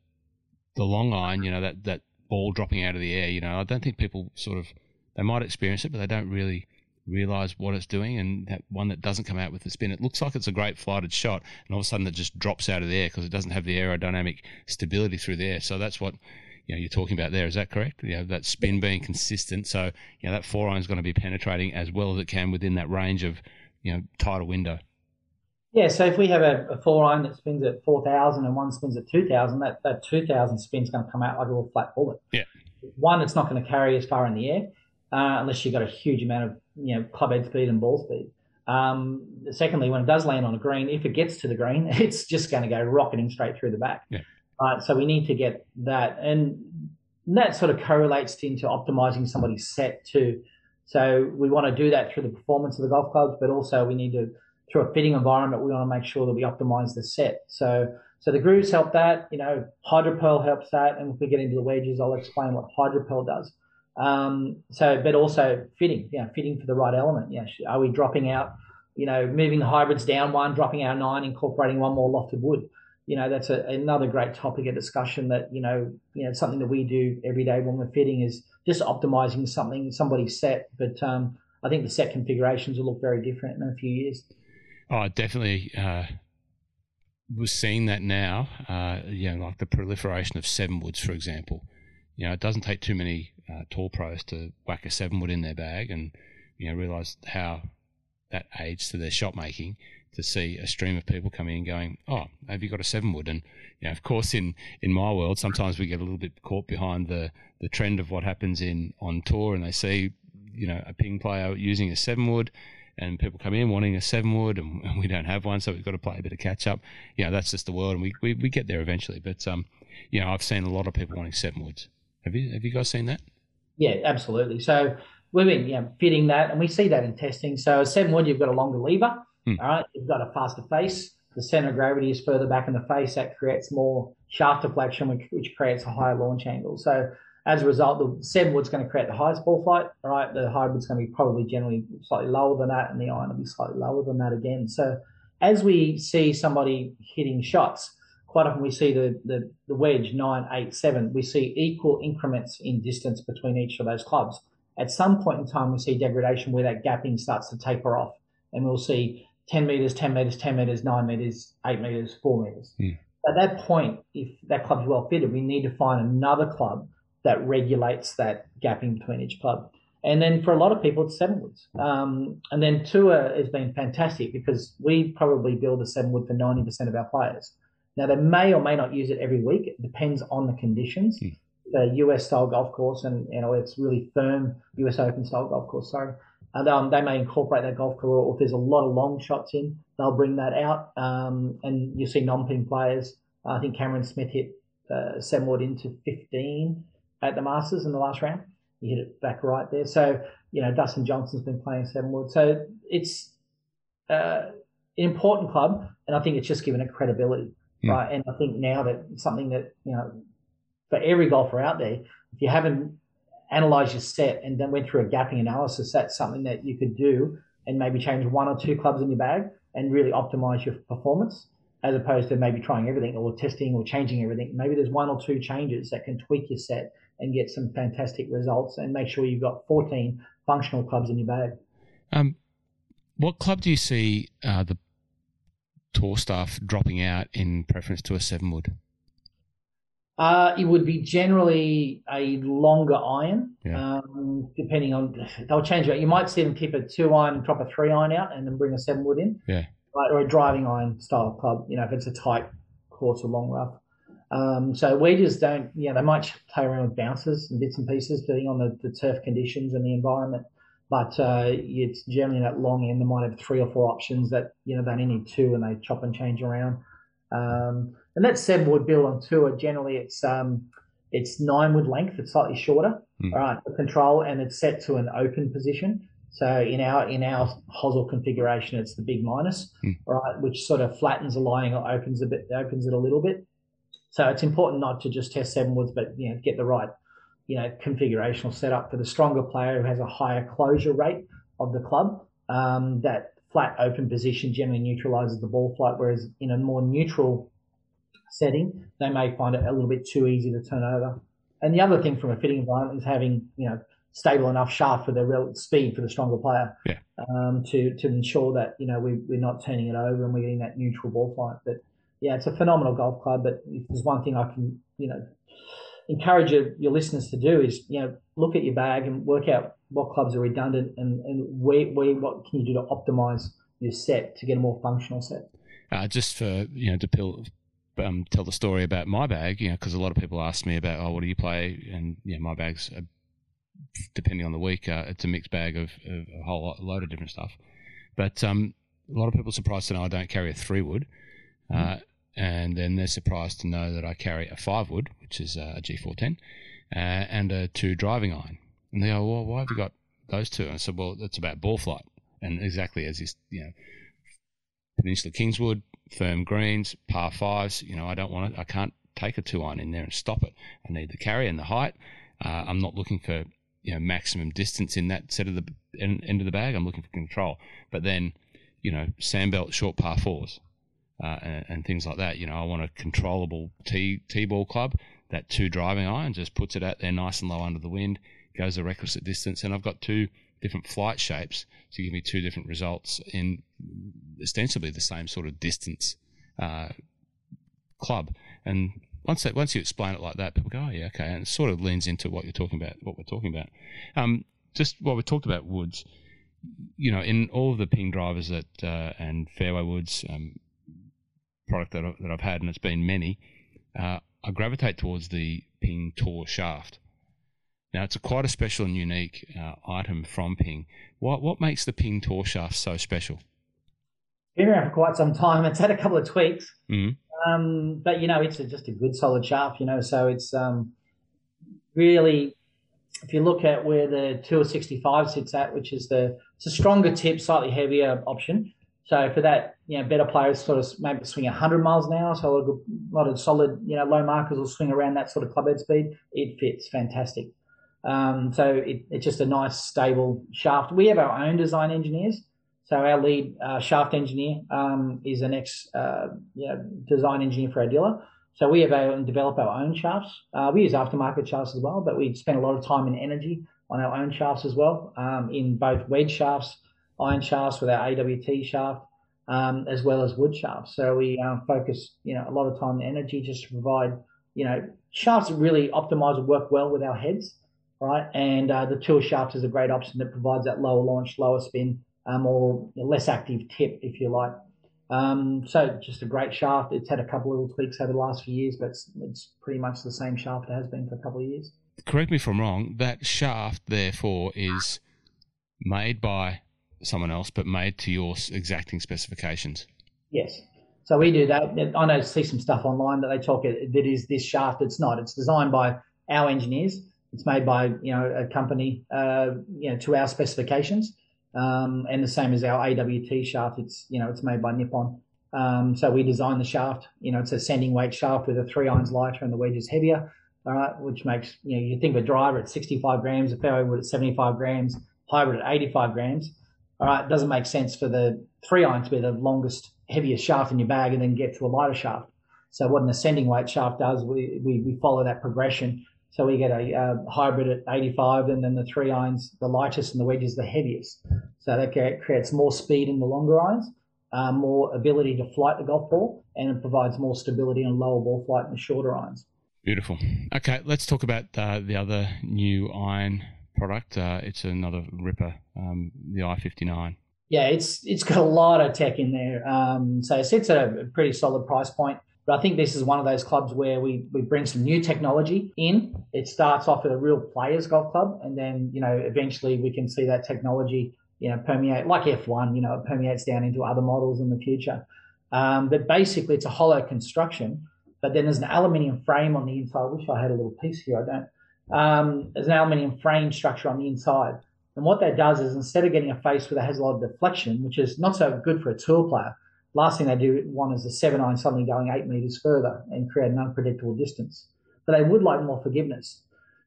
Speaker 1: the long iron, you know, that that ball dropping out of the air, you know, I don't think people sort of they might experience it, but they don't really realize what it's doing and that one that doesn't come out with the spin. It looks like it's a great flighted shot and all of a sudden it just drops out of the air because it doesn't have the aerodynamic stability through the air. So that's what you know you're talking about there. Is that correct? You know that spin being consistent. So you know that four iron is going to be penetrating as well as it can within that range of you know tighter window
Speaker 2: yeah, so if we have a, a four iron that spins at 4,000 and one spins at 2,000, that, that 2,000 spin is going to come out like a little flat bullet.
Speaker 1: Yeah.
Speaker 2: One, it's not going to carry as far in the air uh, unless you've got a huge amount of you know club head speed and ball speed. Um, secondly, when it does land on a green, if it gets to the green, it's just going to go rocketing straight through the back.
Speaker 1: Yeah.
Speaker 2: Uh, so we need to get that, and that sort of correlates into optimizing somebody's set too. So we want to do that through the performance of the golf clubs, but also we need to through a fitting environment, we want to make sure that we optimize the set. So, so the grooves help that. You know, HydroPearl helps that. And if we get into the wedges, I'll explain what HydroPearl does. Um, so, but also fitting, you know, fitting for the right element. Yeah, are we dropping out? You know, moving the hybrids down one, dropping out nine, incorporating one more lofted wood. You know, that's a, another great topic of discussion that you know, you know, something that we do every day when we're fitting is just optimizing something somebody's set. But um, I think the set configurations will look very different in a few years.
Speaker 1: Oh, definitely. Uh, we're seeing that now. Uh, you know, like the proliferation of seven woods, for example. You know, it doesn't take too many uh, tour pros to whack a seven wood in their bag and you know realize how that aids to their shot making to see a stream of people coming in going, oh, have you got a seven wood? And you know, of course, in in my world, sometimes we get a little bit caught behind the the trend of what happens in on tour, and they see you know a ping player using a seven wood and people come in wanting a seven wood and, and, we don't have one, so we've got to play a bit of catch up. You know, that's just the world, and we, we, we get there eventually. But um, you know, I've seen a lot of people wanting seven woods. Have you have you guys seen that?
Speaker 2: Yeah, absolutely. So we've been you know, fitting that, and we see that in testing. So a seven wood, you've got a longer lever. Hmm. All right, you've got a faster face. The center of gravity is further back in the face. That creates more shaft deflection, which, which creates a higher launch angle. So as a result, the seven wood's going to create the highest ball flight, right? The hybrid's going to be probably generally slightly lower than that, and the iron will be slightly lower than that again. So as we see somebody hitting shots, quite often we see the, the, the wedge nine, eight, seven. We see equal increments in distance between each of those clubs. At some point in time, we see degradation where that gapping starts to taper off, and we'll see 10 meters, 10 meters, 10 meters, 9 meters, 8 meters, 4 meters.
Speaker 1: Mm.
Speaker 2: At that point, if that club's well fitted, we need to find another club that regulates that gapping between each club. And then for a lot of people, it's seven woods. Um, and then tour has been fantastic because we probably build a seven wood for 90% of our players. Now, they may or may not use it every week. It depends on the conditions. Mm. The US style golf course, and you know, it's really firm US Open style golf course, sorry. And um, they may incorporate that golf course, or if there's a lot of long shots in, they'll bring that out. Um, and you see non ping players. I think Cameron Smith hit uh, seven wood into 15 at the Masters in the last round. He hit it back right there. So, you know, Dustin Johnson's been playing seven wood. So it's uh, an important club, and I think it's just given it credibility, mm. right? And I think now that something that, you know, for every golfer out there, if you haven't analyzed your set and then went through a gapping analysis, that's something that you could do and maybe change one or two clubs in your bag and really optimize your performance as opposed to maybe trying everything or testing or changing everything. Maybe there's one or two changes that can tweak your set and get some fantastic results and make sure you've got 14 functional clubs in your bag.
Speaker 1: Um, what club do you see uh, the tour staff dropping out in preference to a seven wood?
Speaker 2: Uh, it would be generally a longer iron,
Speaker 1: yeah.
Speaker 2: um, depending on they'll change it. You might see them keep a two iron, drop a three iron out, and then bring a seven wood in.
Speaker 1: Yeah.
Speaker 2: Or a driving iron style club. You know, if it's a tight course or long rough. Um, so we just don't, you know, they might play around with bounces and bits and pieces depending on the, the turf conditions and the environment. But uh, it's generally that long end. They might have three or four options that, you know, they only need two and they chop and change around. Um, and that seven wood build on tour, generally it's, um, it's nine wood length. It's slightly shorter.
Speaker 1: Mm.
Speaker 2: All right, the control, and it's set to an open position. So in our in our hosel configuration, it's the big minus,
Speaker 1: Mm.
Speaker 2: right, which sort of flattens the line or opens a bit, opens it a little bit. So it's important not to just test seven woods, but you know get the right you know configurational setup for the stronger player who has a higher closure rate of the club. Um, that flat open position generally neutralizes the ball flight, whereas in a more neutral setting, they may find it a little bit too easy to turn over. And the other thing from a fitting environment is having you know stable enough shaft for the real speed for the stronger player.
Speaker 1: Yeah.
Speaker 2: Um, to to ensure that you know we we're not turning it over and we're getting that neutral ball flight. But yeah, it's a phenomenal golf club. But if there's one thing I can you know encourage your, your listeners to do is you know look at your bag and work out what clubs are redundant and and where, where what can you do to optimize your set to get a more functional set.
Speaker 1: Uh, just for you know to pill, um, tell the story about my bag, you know, because a lot of people ask me about, oh, what do you play? And yeah, my bag's uh, depending on the week, uh, it's a mixed bag of, of a whole lot, load of different stuff. But um, a lot of people are surprised to know I don't carry a three wood, uh, and then they're surprised to know that I carry a five wood, which is a G410, uh, and a two driving iron. And they go, well, why have you got those two? And I said, well, it's about ball flight, and exactly as this, you know, Peninsula Kingswood, firm greens, par fives. You know, I don't want it. I can't take a two iron in there and stop it. I need the carry and the height. Uh, I'm not looking for you know maximum distance in that set of the end, end of the bag. I'm looking for control. But then, you know, sandbelt short par fours uh, and, and things like that. You know, I want a controllable t t ball club. That two driving iron just puts it out there nice and low under the wind, goes the requisite distance, and I've got two different flight shapes to give me two different results in ostensibly the same sort of distance uh, club. And once that, once you explain it like that, people go, "Oh yeah, okay," and it sort of leans into what you're talking about. What we're talking about. Um, just while we talked about woods, you know, in all of the ping drivers that uh, and fairway woods um, product that, I, that I've had, and it's been many, uh, I gravitate towards the ping tour shaft. Now it's a quite a special and unique uh, item from Ping. What what makes the Ping tour shaft so special?
Speaker 2: Been around for quite some time. It's had a couple of tweaks,
Speaker 1: Mhm.
Speaker 2: um, but you know it's a, just a good solid shaft. You know, so it's um, really if you look at where the 265 sits at, which is the it's a stronger tip, slightly heavier option. So for that, you know, better players sort of maybe swing 100 miles an hour. So a lot of, a lot of solid, you know, low markers will swing around that sort of club head speed. It fits fantastic. Um, so it, it's just a nice, stable shaft. We have our own design engineers. So our lead uh, shaft engineer um, is an ex uh, you know, design engineer for Aldila. So we have our develop our own shafts. Uh, we use aftermarket shafts as well, but we spend a lot of time and energy on our own shafts as well, um, in both wedge shafts, iron shafts with our AWT shaft, um, as well as wood shafts. So we um, focus, you know, a lot of time and energy just to provide, you know, shafts that really optimize and work well with our heads, right? And uh, the tour shaft is a great option that provides that lower launch, lower spin, um, or less active tip, if you like. Um, so just a great shaft. It's had a couple of little tweaks over the last few years, but it's, it's pretty much the same shaft it has been for a couple of years.
Speaker 1: Correct me if I'm wrong. That shaft, therefore, is made by someone else, but made to your exacting specifications.
Speaker 2: Yes. So we do that. I know see some stuff online that they talk that is this shaft. It's not. It's designed by our engineers. It's made by you know a company uh, you know to our specifications. Um, and the same as our AWT shaft. It's you know it's made by Nippon. Um, so we design the shaft. You know it's a sending weight shaft with the three irons lighter and the wedge is heavier. All right, which makes you know you think of a driver at 65 grams, a fairway wood at 75 grams, hybrid at 85 grams. All right, it doesn't make sense for the three iron to be the longest, heaviest shaft in your bag and then get to a lighter shaft. So what an ascending weight shaft does, we, we, we follow that progression. So we get a uh, hybrid at 85 and then the three irons, the lightest and the wedge is the heaviest. So that creates more speed in the longer irons, uh, more ability to flight the golf ball, and it provides more stability and lower ball flight in the shorter irons.
Speaker 1: Beautiful. Okay, let's talk about uh, the other new iron product. Uh, it's another ripper, um, the i59.
Speaker 2: Yeah, it's it's got a lot of tech in there. Um, so it sits at a pretty solid price point. But I think this is one of those clubs where we, we bring some new technology in. It starts off with a real players golf club, and then you know eventually we can see that technology you know permeate like F1. You know it permeates down into other models in the future. Um, but basically, it's a hollow construction but then there's an aluminium frame on the inside. I wish I had a little piece here. I don't. Um, there's an aluminium frame structure on the inside. And what that does is instead of getting a face that has a lot of deflection, which is not so good for a tour player, last thing they do want is a seven iron suddenly going eight meters further and create an unpredictable distance. But they would like more forgiveness.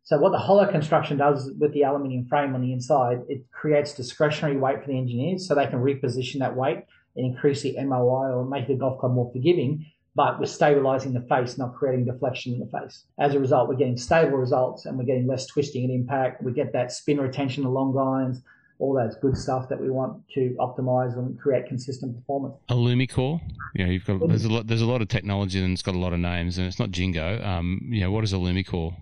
Speaker 2: So what the hollow construction does with the aluminium frame on the inside, it creates discretionary weight for the engineers so they can reposition that weight and increase the MOI or make the golf club more forgiving but we're stabilizing the face, not creating deflection in the face. As a result, we're getting stable results and we're getting less twisting and impact. We get that spin retention along lines, all those good stuff that we want to optimize and create consistent performance.
Speaker 1: Alumicore, yeah, you've got there's a lot there's a lot of technology and it's got a lot of names and it's not Jingo. Um, you know, what is Alumicore?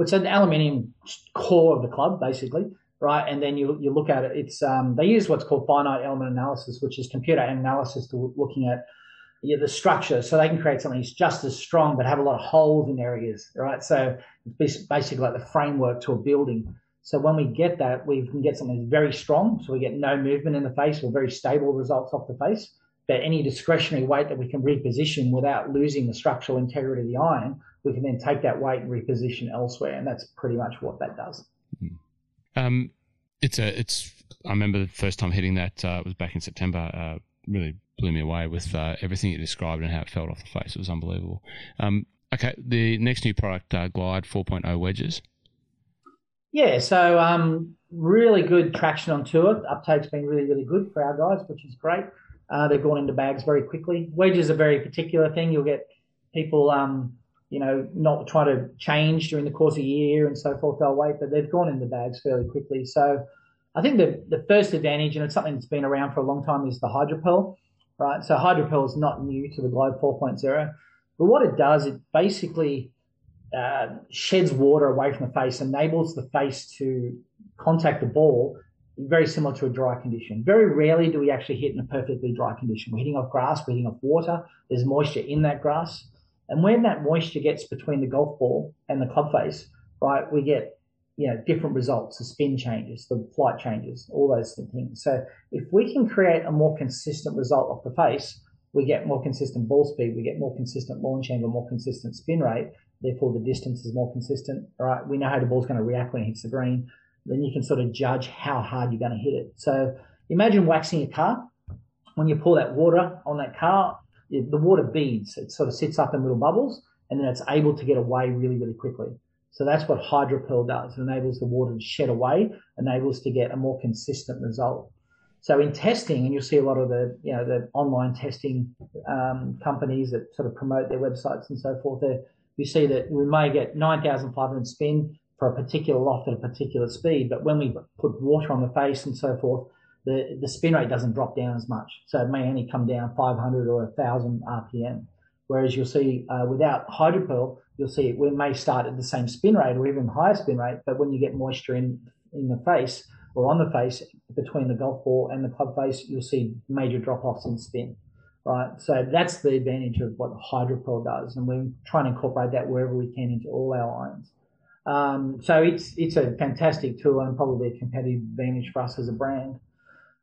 Speaker 2: It's an aluminium core of the club, basically, right? And then you you look at it. It's um, they use what's called finite element analysis, which is computer analysis to looking at yeah, the structure so they can create something that's just as strong but have a lot of holes in areas, right? So it's basically like the framework to a building. So when we get that, we can get something that's very strong. So we get no movement in the face or very stable results off the face. But any discretionary weight that we can reposition without losing the structural integrity of the iron, we can then take that weight and reposition elsewhere. And that's pretty much what that does.
Speaker 1: Mm-hmm. Um, it's a, it's, I remember the first time hitting that uh, was back in September. Uh, really blew me away with uh, everything you described and how it felt off the face. It was unbelievable. Um, okay, the next new product, uh, Glide 4.0 wedges.
Speaker 2: Yeah, so um, really good traction on tour. Uptake's been really, really good for our guys, which is great. Uh, they've gone into bags very quickly. Wedges are a very particular thing. You'll get people, um, you know, not trying to change during the course of a year and so forth. They'll wait, but they've gone into bags fairly quickly. So I think the, the first advantage, and it's something that's been around for a long time, is the HydroPearl right? So HydroPearl is not new to the Glide 4.0, but what it does, it basically uh, sheds water away from the face, enables the face to contact the ball, very similar to a dry condition. Very rarely do we actually hit in a perfectly dry condition. We're hitting off grass, we're hitting off water, there's moisture in that grass. And when that moisture gets between the golf ball and the club face, right, we get you know, different results, the spin changes, the flight changes, all those things. So if we can create a more consistent result off the face, we get more consistent ball speed, we get more consistent launch angle, more consistent spin rate. Therefore, the distance is more consistent. All right, we know how the ball's going to react when it hits the green. Then you can sort of judge how hard you're going to hit it. So imagine waxing a car. When you pour that water on that car, the water beads. It sort of sits up in little bubbles, and then it's able to get away really, really quickly. So that's what HydroPearl does. It enables the water to shed away, enables to get a more consistent result. So in testing, and you'll see a lot of the you know the online testing um, companies that sort of promote their websites and so forth. There, you see that we may get 9,500 spin for a particular loft at a particular speed, but when we put water on the face and so forth, the, the spin rate doesn't drop down as much. So it may only come down 500 or 1,000 RPM. Whereas you'll see uh, without HydroPearl, you'll see we may start at the same spin rate or even higher spin rate, but when you get moisture in in the face or on the face between the golf ball and the club face, you'll see major drop offs in spin. Right, so that's the advantage of what HydroPearl does, and we're trying to incorporate that wherever we can into all our irons. Um, so it's it's a fantastic tool and probably a competitive advantage for us as a brand.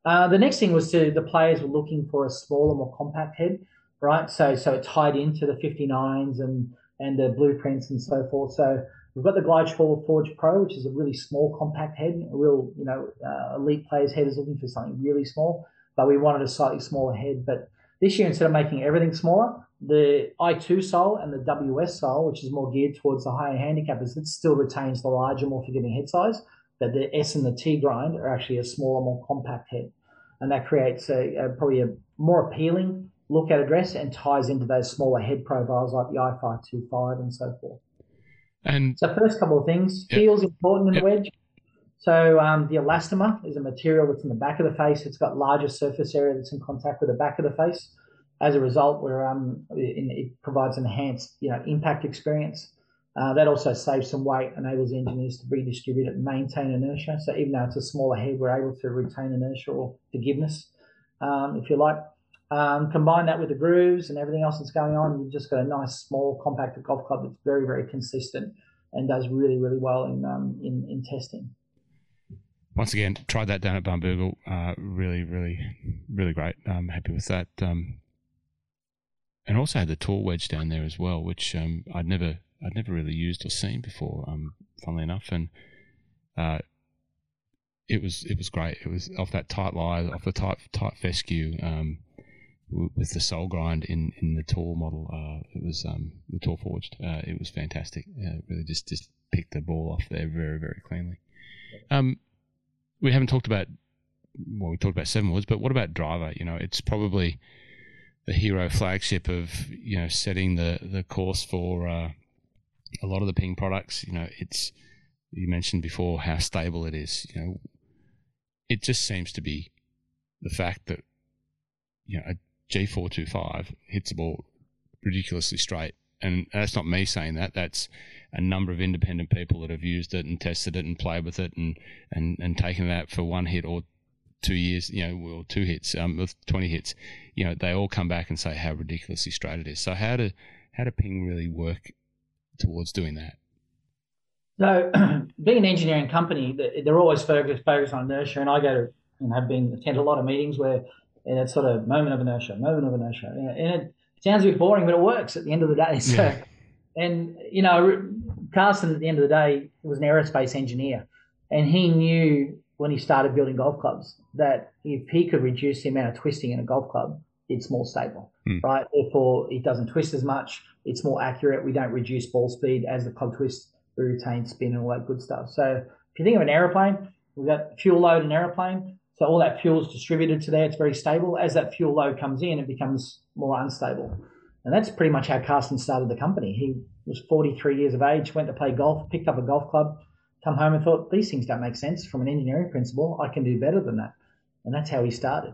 Speaker 2: Uh, the next thing was to the players were looking for a smaller, more compact head, right? So so it tied into the 59s and and the blueprints and so forth. So we've got the Glide Forge Pro, which is a really small compact head. A real, you know, uh, elite player's head is looking for something really small, but we wanted a slightly smaller head. But this year, instead of making everything smaller, the i2 sole and the WS sole, which is more geared towards the higher handicappers, it still retains the larger, more forgiving head size. But the S and the T grind are actually a smaller, more compact head. And that creates a, a probably a more appealing look at address and ties into those smaller head profiles like the i525 and so forth.
Speaker 1: And
Speaker 2: so first couple of things, yep. feels important in yep. the wedge. So um, the elastomer is a material that's in the back of the face. It's got larger surface area that's in contact with the back of the face. As a result, where um, it provides enhanced you know impact experience. Uh, that also saves some weight, enables engineers to redistribute it and maintain inertia. So even though it's a smaller head, we're able to retain inertia or forgiveness, um, if you like. Um, combine that with the grooves and everything else that's going on, you've just got a nice, small, compacted golf club that's very, very consistent and does really, really well in um, in, in testing.
Speaker 1: Once again, tried that down at Barnbougle. Uh, really, really, really great. I'm happy with that. Um, and also had the tour wedge down there as well, which um, I'd never I'd never really used or seen before. Um, funnily enough, and uh, it was it was great. It was off that tight lie, off the tight tight fescue. Um, with the sole grind in, in the tour model, uh, it was um, the tour forged. Uh, it was fantastic. Uh, really, just just picked the ball off there very very cleanly. Um, we haven't talked about well, we talked about seven woods, but what about driver? You know, it's probably the hero flagship of you know setting the the course for uh, a lot of the ping products. You know, it's you mentioned before how stable it is. You know, it just seems to be the fact that you know a G four two five hits the ball ridiculously straight, and that's not me saying that. That's a number of independent people that have used it and tested it and played with it and and and taken that for one hit or two years, you know, or two hits, um, with 20 hits, you know, they all come back and say how ridiculously straight it is. So how do how do Ping really work towards doing that?
Speaker 2: So, being an engineering company, they're always focused focused on inertia, and I go to and have been attend a lot of meetings where and it's sort of moment of inertia, moment of inertia, and it sounds a bit boring, but it works at the end of the day. So, yeah. and you know, Karsten at the end of the day was an aerospace engineer, and he knew when he started building golf clubs that if he could reduce the amount of twisting in a golf club, it's more stable, mm. right? Therefore, it doesn't twist as much. It's more accurate. We don't reduce ball speed as the club twists. We retain spin and all that good stuff. So if you think of an aeroplane, we've got fuel load in an aeroplane. So all that fuel is distributed to there. It's very stable. As that fuel load comes in, it becomes more unstable. And that's pretty much how Karsten started the company. He was 43 years of age, went to play golf, picked up a golf club, come home and thought, these things don't make sense from an engineering principle. I can do better than that. And that's how he started.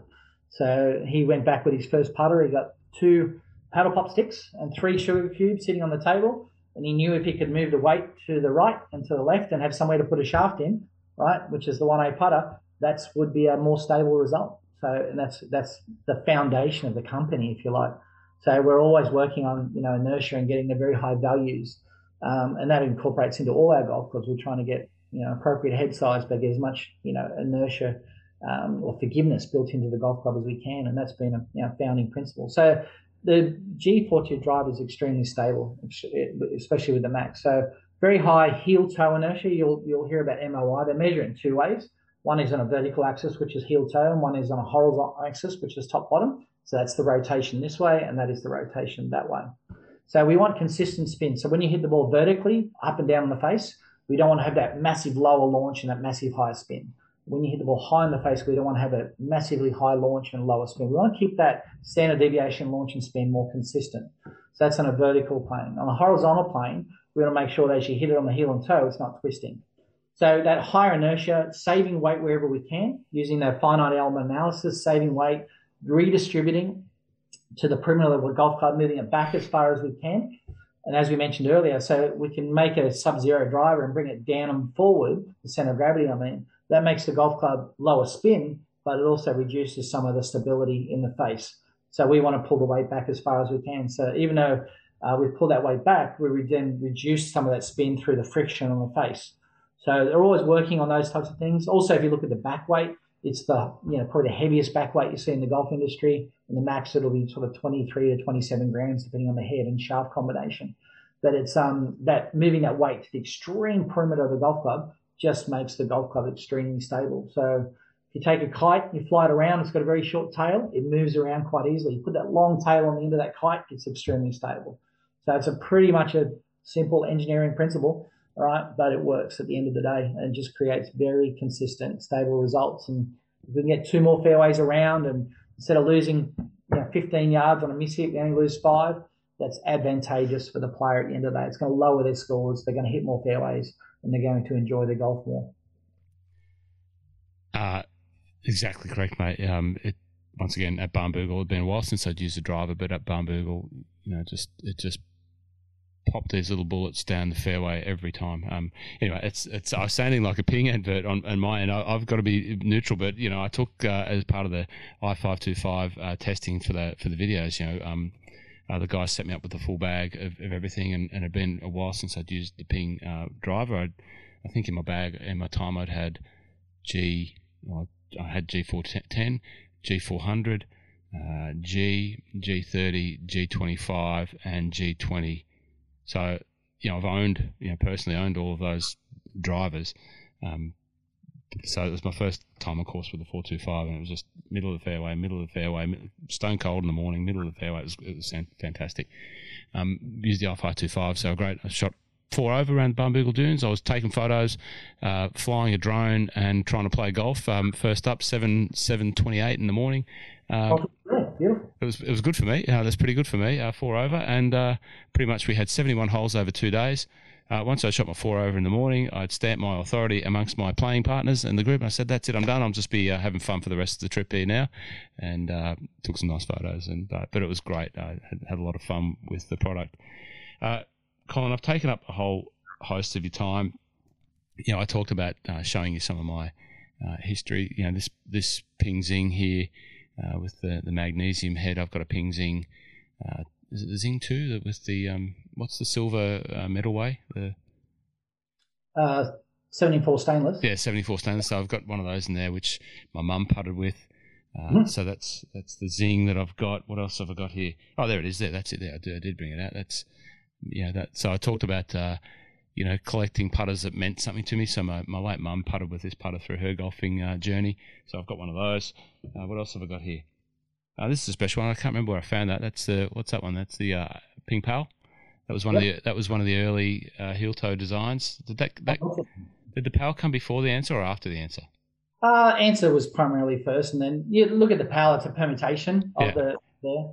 Speaker 2: So he went back with his first putter. He got two paddle pop sticks and three sugar cubes sitting on the table. And he knew if he could move the weight to the right and to the left and have somewhere to put a shaft in, right, which is the 1A putter, that would be a more stable result. So and that's that's the foundation of the company, if you like. So we're always working on you know inertia and getting the very high values um, and that incorporates into all our golf clubs. We're trying to get you know appropriate head size, but get as much you know inertia um, or forgiveness built into the golf club as we can, and that's been a you know, founding principle. So the G42 drive is extremely stable, especially with the Max. So very high heel toe inertia. You'll you'll hear about MOI. They measure it in two ways. One is on a vertical axis, which is heel toe, and one is on a horizontal axis, which is top bottom. So that's the rotation this way, and that is the rotation that way. So we want consistent spin. So when you hit the ball vertically, up and down the face, we don't want to have that massive lower launch and that massive higher spin. When you hit the ball high in the face, we don't want to have a massively high launch and lower spin. We want to keep that standard deviation launch and spin more consistent. So that's on a vertical plane. On a horizontal plane, we want to make sure that as you hit it on the heel and toe, it's not twisting. So that higher inertia, saving weight wherever we can, using that finite element analysis, saving weight, redistributing to the perimeter of the golf club, moving it back as far as we can. And as we mentioned earlier, so we can make a sub-zero driver and bring it down and forward, the center of gravity, I mean, that makes the golf club lower spin, but it also reduces some of the stability in the face. So we want to pull the weight back as far as we can. So even though uh, we pull that weight back, we then reduce some of that spin through the friction on the face. So they're always working on those types of things. Also, if you look at the back weight, it's the you know probably the heaviest back weight you see in the golf industry. and the max, it'll be sort of 23 to 27 grams, depending on the head and shaft combination. But it's um that moving that weight to the extreme perimeter of the golf club just makes the golf club extremely stable. So if you take a kite, you fly it around, it's got a very short tail, it moves around quite easily. You put that long tail on the end of that kite, it's extremely stable. So it's a pretty much a simple engineering principle right? But it works at the end of the day and just creates very consistent, stable results. And if we can get two more fairways around and instead of losing you know, 15 yards on a miss hit, we only lose five, that's advantageous for the player at the end of the day. It's going to lower their scores. They're going to hit more fairways and they're going to enjoy their golf more.
Speaker 1: Uh, exactly correct, mate. Um, it, once again, at Barnbougle, it's been a while since I'd used a driver, but at Barnbougle, you know, just it just pop these little bullets down the fairway every time. Um, anyway, it's it's I'm sounding like a ping advert on, on my end. I, have got to be neutral, but you know, I took uh, as part of the i five two five uh, testing for the for the videos. You know, um, uh, the guy set me up with a full bag of, of everything, and, and it had been a while since I'd used the ping uh, driver. I'd, I think in my bag in my time I'd had G, I had G four ten, G four hundred. uh, G, G30, G25, and G20. So, you know, I've owned, you know, personally owned all of those drivers. Um, so it was my first time, of course, with the 425, and it was just middle of the fairway, middle of the fairway, stone cold in the morning, middle of the fairway. It was, it was fantastic. Um, used the i525, so great. I shot four over around the Barnbougle Dunes. I was taking photos, uh, flying a drone, and trying to play golf. Um, first up, seven seven twenty eight in the morning. Uh, oh. It was it was good for me. Uh, that's pretty good for me. Uh, four over, and uh, pretty much we had seventy one holes over two days. Uh, once I shot my four over in the morning, I'd stamp my authority amongst my playing partners in the group. And I said, "That's it, I'm done. I'll just be uh, having fun for the rest of the trip here now." And uh, took some nice photos, and but it was great. I had, had, a lot of fun with the product. Colin, I've taken up a whole host of your time. You know, I talked about showing you some of my history. You know, this this Ping Zing here with the the magnesium head. I've got a Ping Zing. is it the Zing two that with the um, what's the silver uh, metalway? The
Speaker 2: uh, 74 stainless.
Speaker 1: Yeah, 74 stainless. So I've got one of those in there, which my mum putted with. Uh, mm. So that's that's the zing that I've got. What else have I got here? Oh, there it is. There, that's it. There, I did, I did bring it out. That's yeah. That so I talked about uh, you know collecting putters that meant something to me. So my, my late mum putted with this putter through her golfing uh, journey. So I've got one of those. Uh, what else have I got here? Uh, this is a special one. I can't remember where I found that. That's the what's that one? That's the uh, Ping Pal. That was one yep. of the that was one of the early uh, heel toe designs. Did that, that did the power come before the Anser or after the Anser?
Speaker 2: Uh, Anser was primarily first, and then you look at the power. It's a permutation of yeah. the there.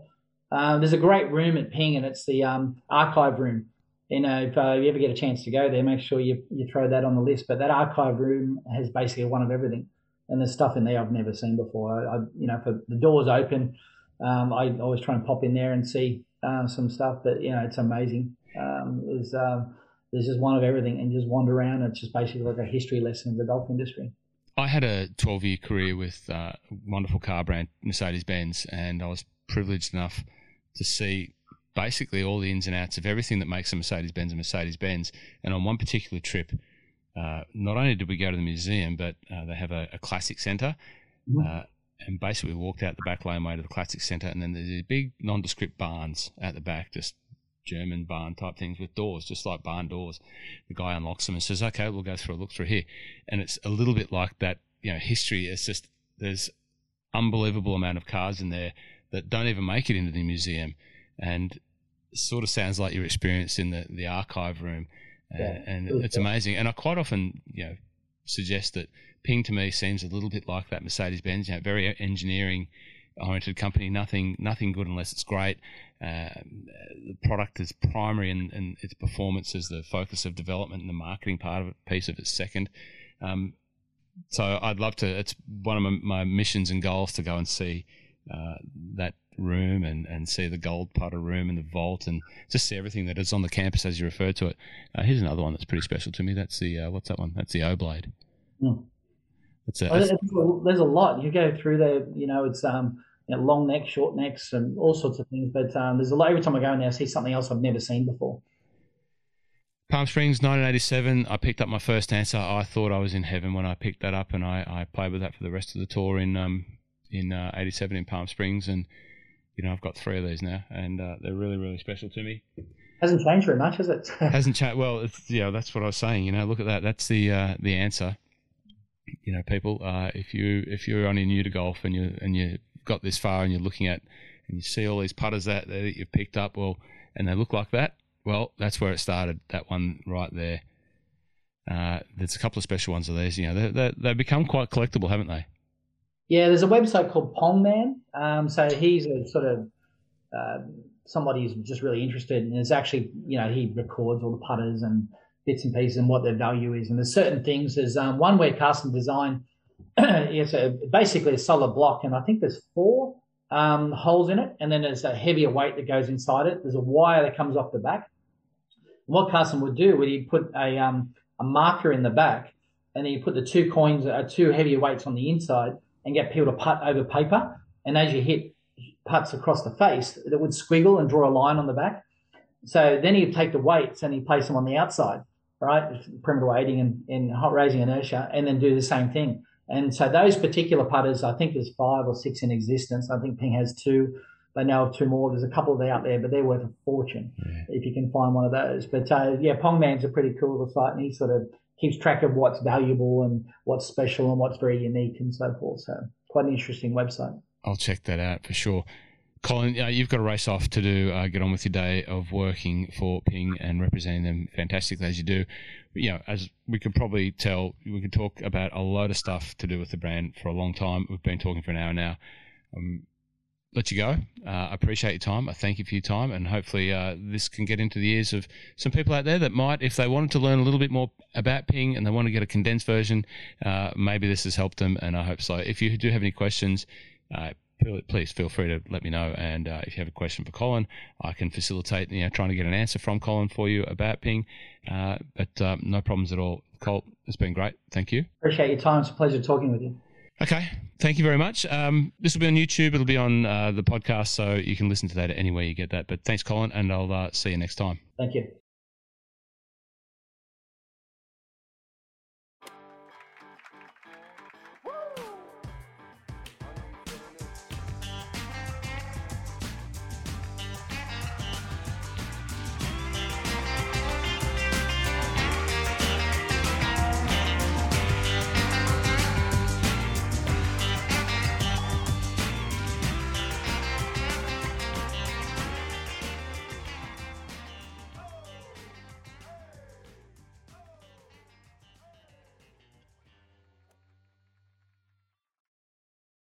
Speaker 2: Um, there's a great room at Ping, and it's the um, archive room. You know, if uh, you ever get a chance to go there, make sure you you throw that on the list. But that archive room has basically one of everything, and there's stuff in there I've never seen before. I, I you know, if the doors open, um, I always try and pop in there and see uh, some stuff. But you know, it's amazing. Um, there's um, there's just one of everything, and just wander around. It's just basically like a history lesson of the golf industry.
Speaker 1: I had a 12 year career with uh, wonderful car brand Mercedes Benz, and I was privileged enough to see basically all the ins and outs of everything that makes a Mercedes Benz a Mercedes Benz. And on one particular trip, uh, not only did we go to the museum, but uh, they have a, a classic center. Mm-hmm. Uh, and basically, we walked out the back laneway to the classic center, and then there's these big nondescript barns at the back, just German barn type things with doors, just like barn doors. The guy unlocks them and says, "Okay, we'll go through a look through here," and it's a little bit like that. You know, history. It's just there's unbelievable amount of cars in there that don't even make it into the museum, and sort of sounds like your experience in the the archive room, uh, yeah, and it's amazing. And I quite often, you know, suggest that Ping to me seems a little bit like that Mercedes Benz, you know, very engineering oriented company. Nothing, nothing good unless it's great. Uh, the product is primary, and, and, its performance is the focus of development, and the marketing part of it, piece of it second. Um, so I'd love to. It's one of my, my missions and goals to go and see uh, that room and, and see the gold putter room and the vault and just see everything that is on the campus as you refer to it. Uh, here's another one that's pretty special to me. That's the uh, what's that one? That's the O blade. Mm.
Speaker 2: That's it. Oh, there's a lot. You go through there, you know, it's um, you know, long necks, short necks, and all sorts of things. But um, there's a lot. Every time I go in there, I see something else I've never seen before.
Speaker 1: Palm Springs, 1987. I picked up my first Anser. I thought I was in heaven when I picked that up, and I, I played with that for the rest of the tour in um, in uh, 87 in Palm Springs, and you know I've got three of these now, and uh, they're really really special to me.
Speaker 2: Hasn't changed very much, has it?
Speaker 1: Hasn't changed. Well, it's, yeah, that's what I was saying. You know, look at that. That's the uh, the Anser you know, people, uh, if you if you're only new to golf and you and you got this far and you're looking at and you see all these putters that that you've picked up, well, and they look like that, well, that's where it started. That one right there. Uh, there's a couple of special ones of these. You know, they they become quite collectible, haven't they?
Speaker 2: Yeah, there's a website called Pongman. Um, so he's a sort of uh, somebody who's just really interested, and it's actually you know he records all the putters and bits and pieces and what their value is. And there's certain things. There's um, one where Karsten Design it's a, basically a solid block, and I think there's four um, holes in it, and then there's a heavier weight that goes inside it. There's a wire that comes off the back. And what Karsten would do would he put a um, a marker in the back, and then you put the two coins, uh, two heavier weights on the inside, and get people to putt over paper. And as you hit putts across the face, it would squiggle and draw a line on the back. So then he'd take the weights and he'd place them on the outside right? Perimeter weighting and, and hot raising inertia, and then do the same thing. And so those particular putters, I think there's five or six in existence. I think Ping has two. They know of two more. There's a couple of out there, but they're worth a fortune yeah. if you can find one of those. But uh, yeah, Pongman's a pretty cool little site, and he sort of keeps track of what's valuable and what's special and what's very unique and so forth. So quite an interesting website.
Speaker 1: I'll check that out for sure. Colin, uh, you've got a race off to do. Uh, get on with your day of working for Ping and representing them fantastically as you do. You know, as we could probably tell, we could talk about a load of stuff to do with the brand for a long time. We've been talking for an hour now. Um, let you go. Uh, appreciate your time. I thank you for your time, and hopefully uh, this can get into the ears of some people out there that might, if they wanted to learn a little bit more about Ping and they want to get a condensed version, uh, maybe this has helped them, and I hope so. If you do have any questions, uh, please feel free to let me know. And uh, if you have a question for Colin, I can facilitate, you know, trying to get an answer from Colin for you about Ping. Uh, but um, no problems at all. Colt, it's been great. Thank you.
Speaker 2: Appreciate your time. It's a pleasure talking with you.
Speaker 1: Okay. Thank you very much. Um, this will be on YouTube. It'll be on uh, the podcast, so you can listen to that anywhere you get that. But thanks, Colin, and I'll uh, see you next time.
Speaker 2: Thank you.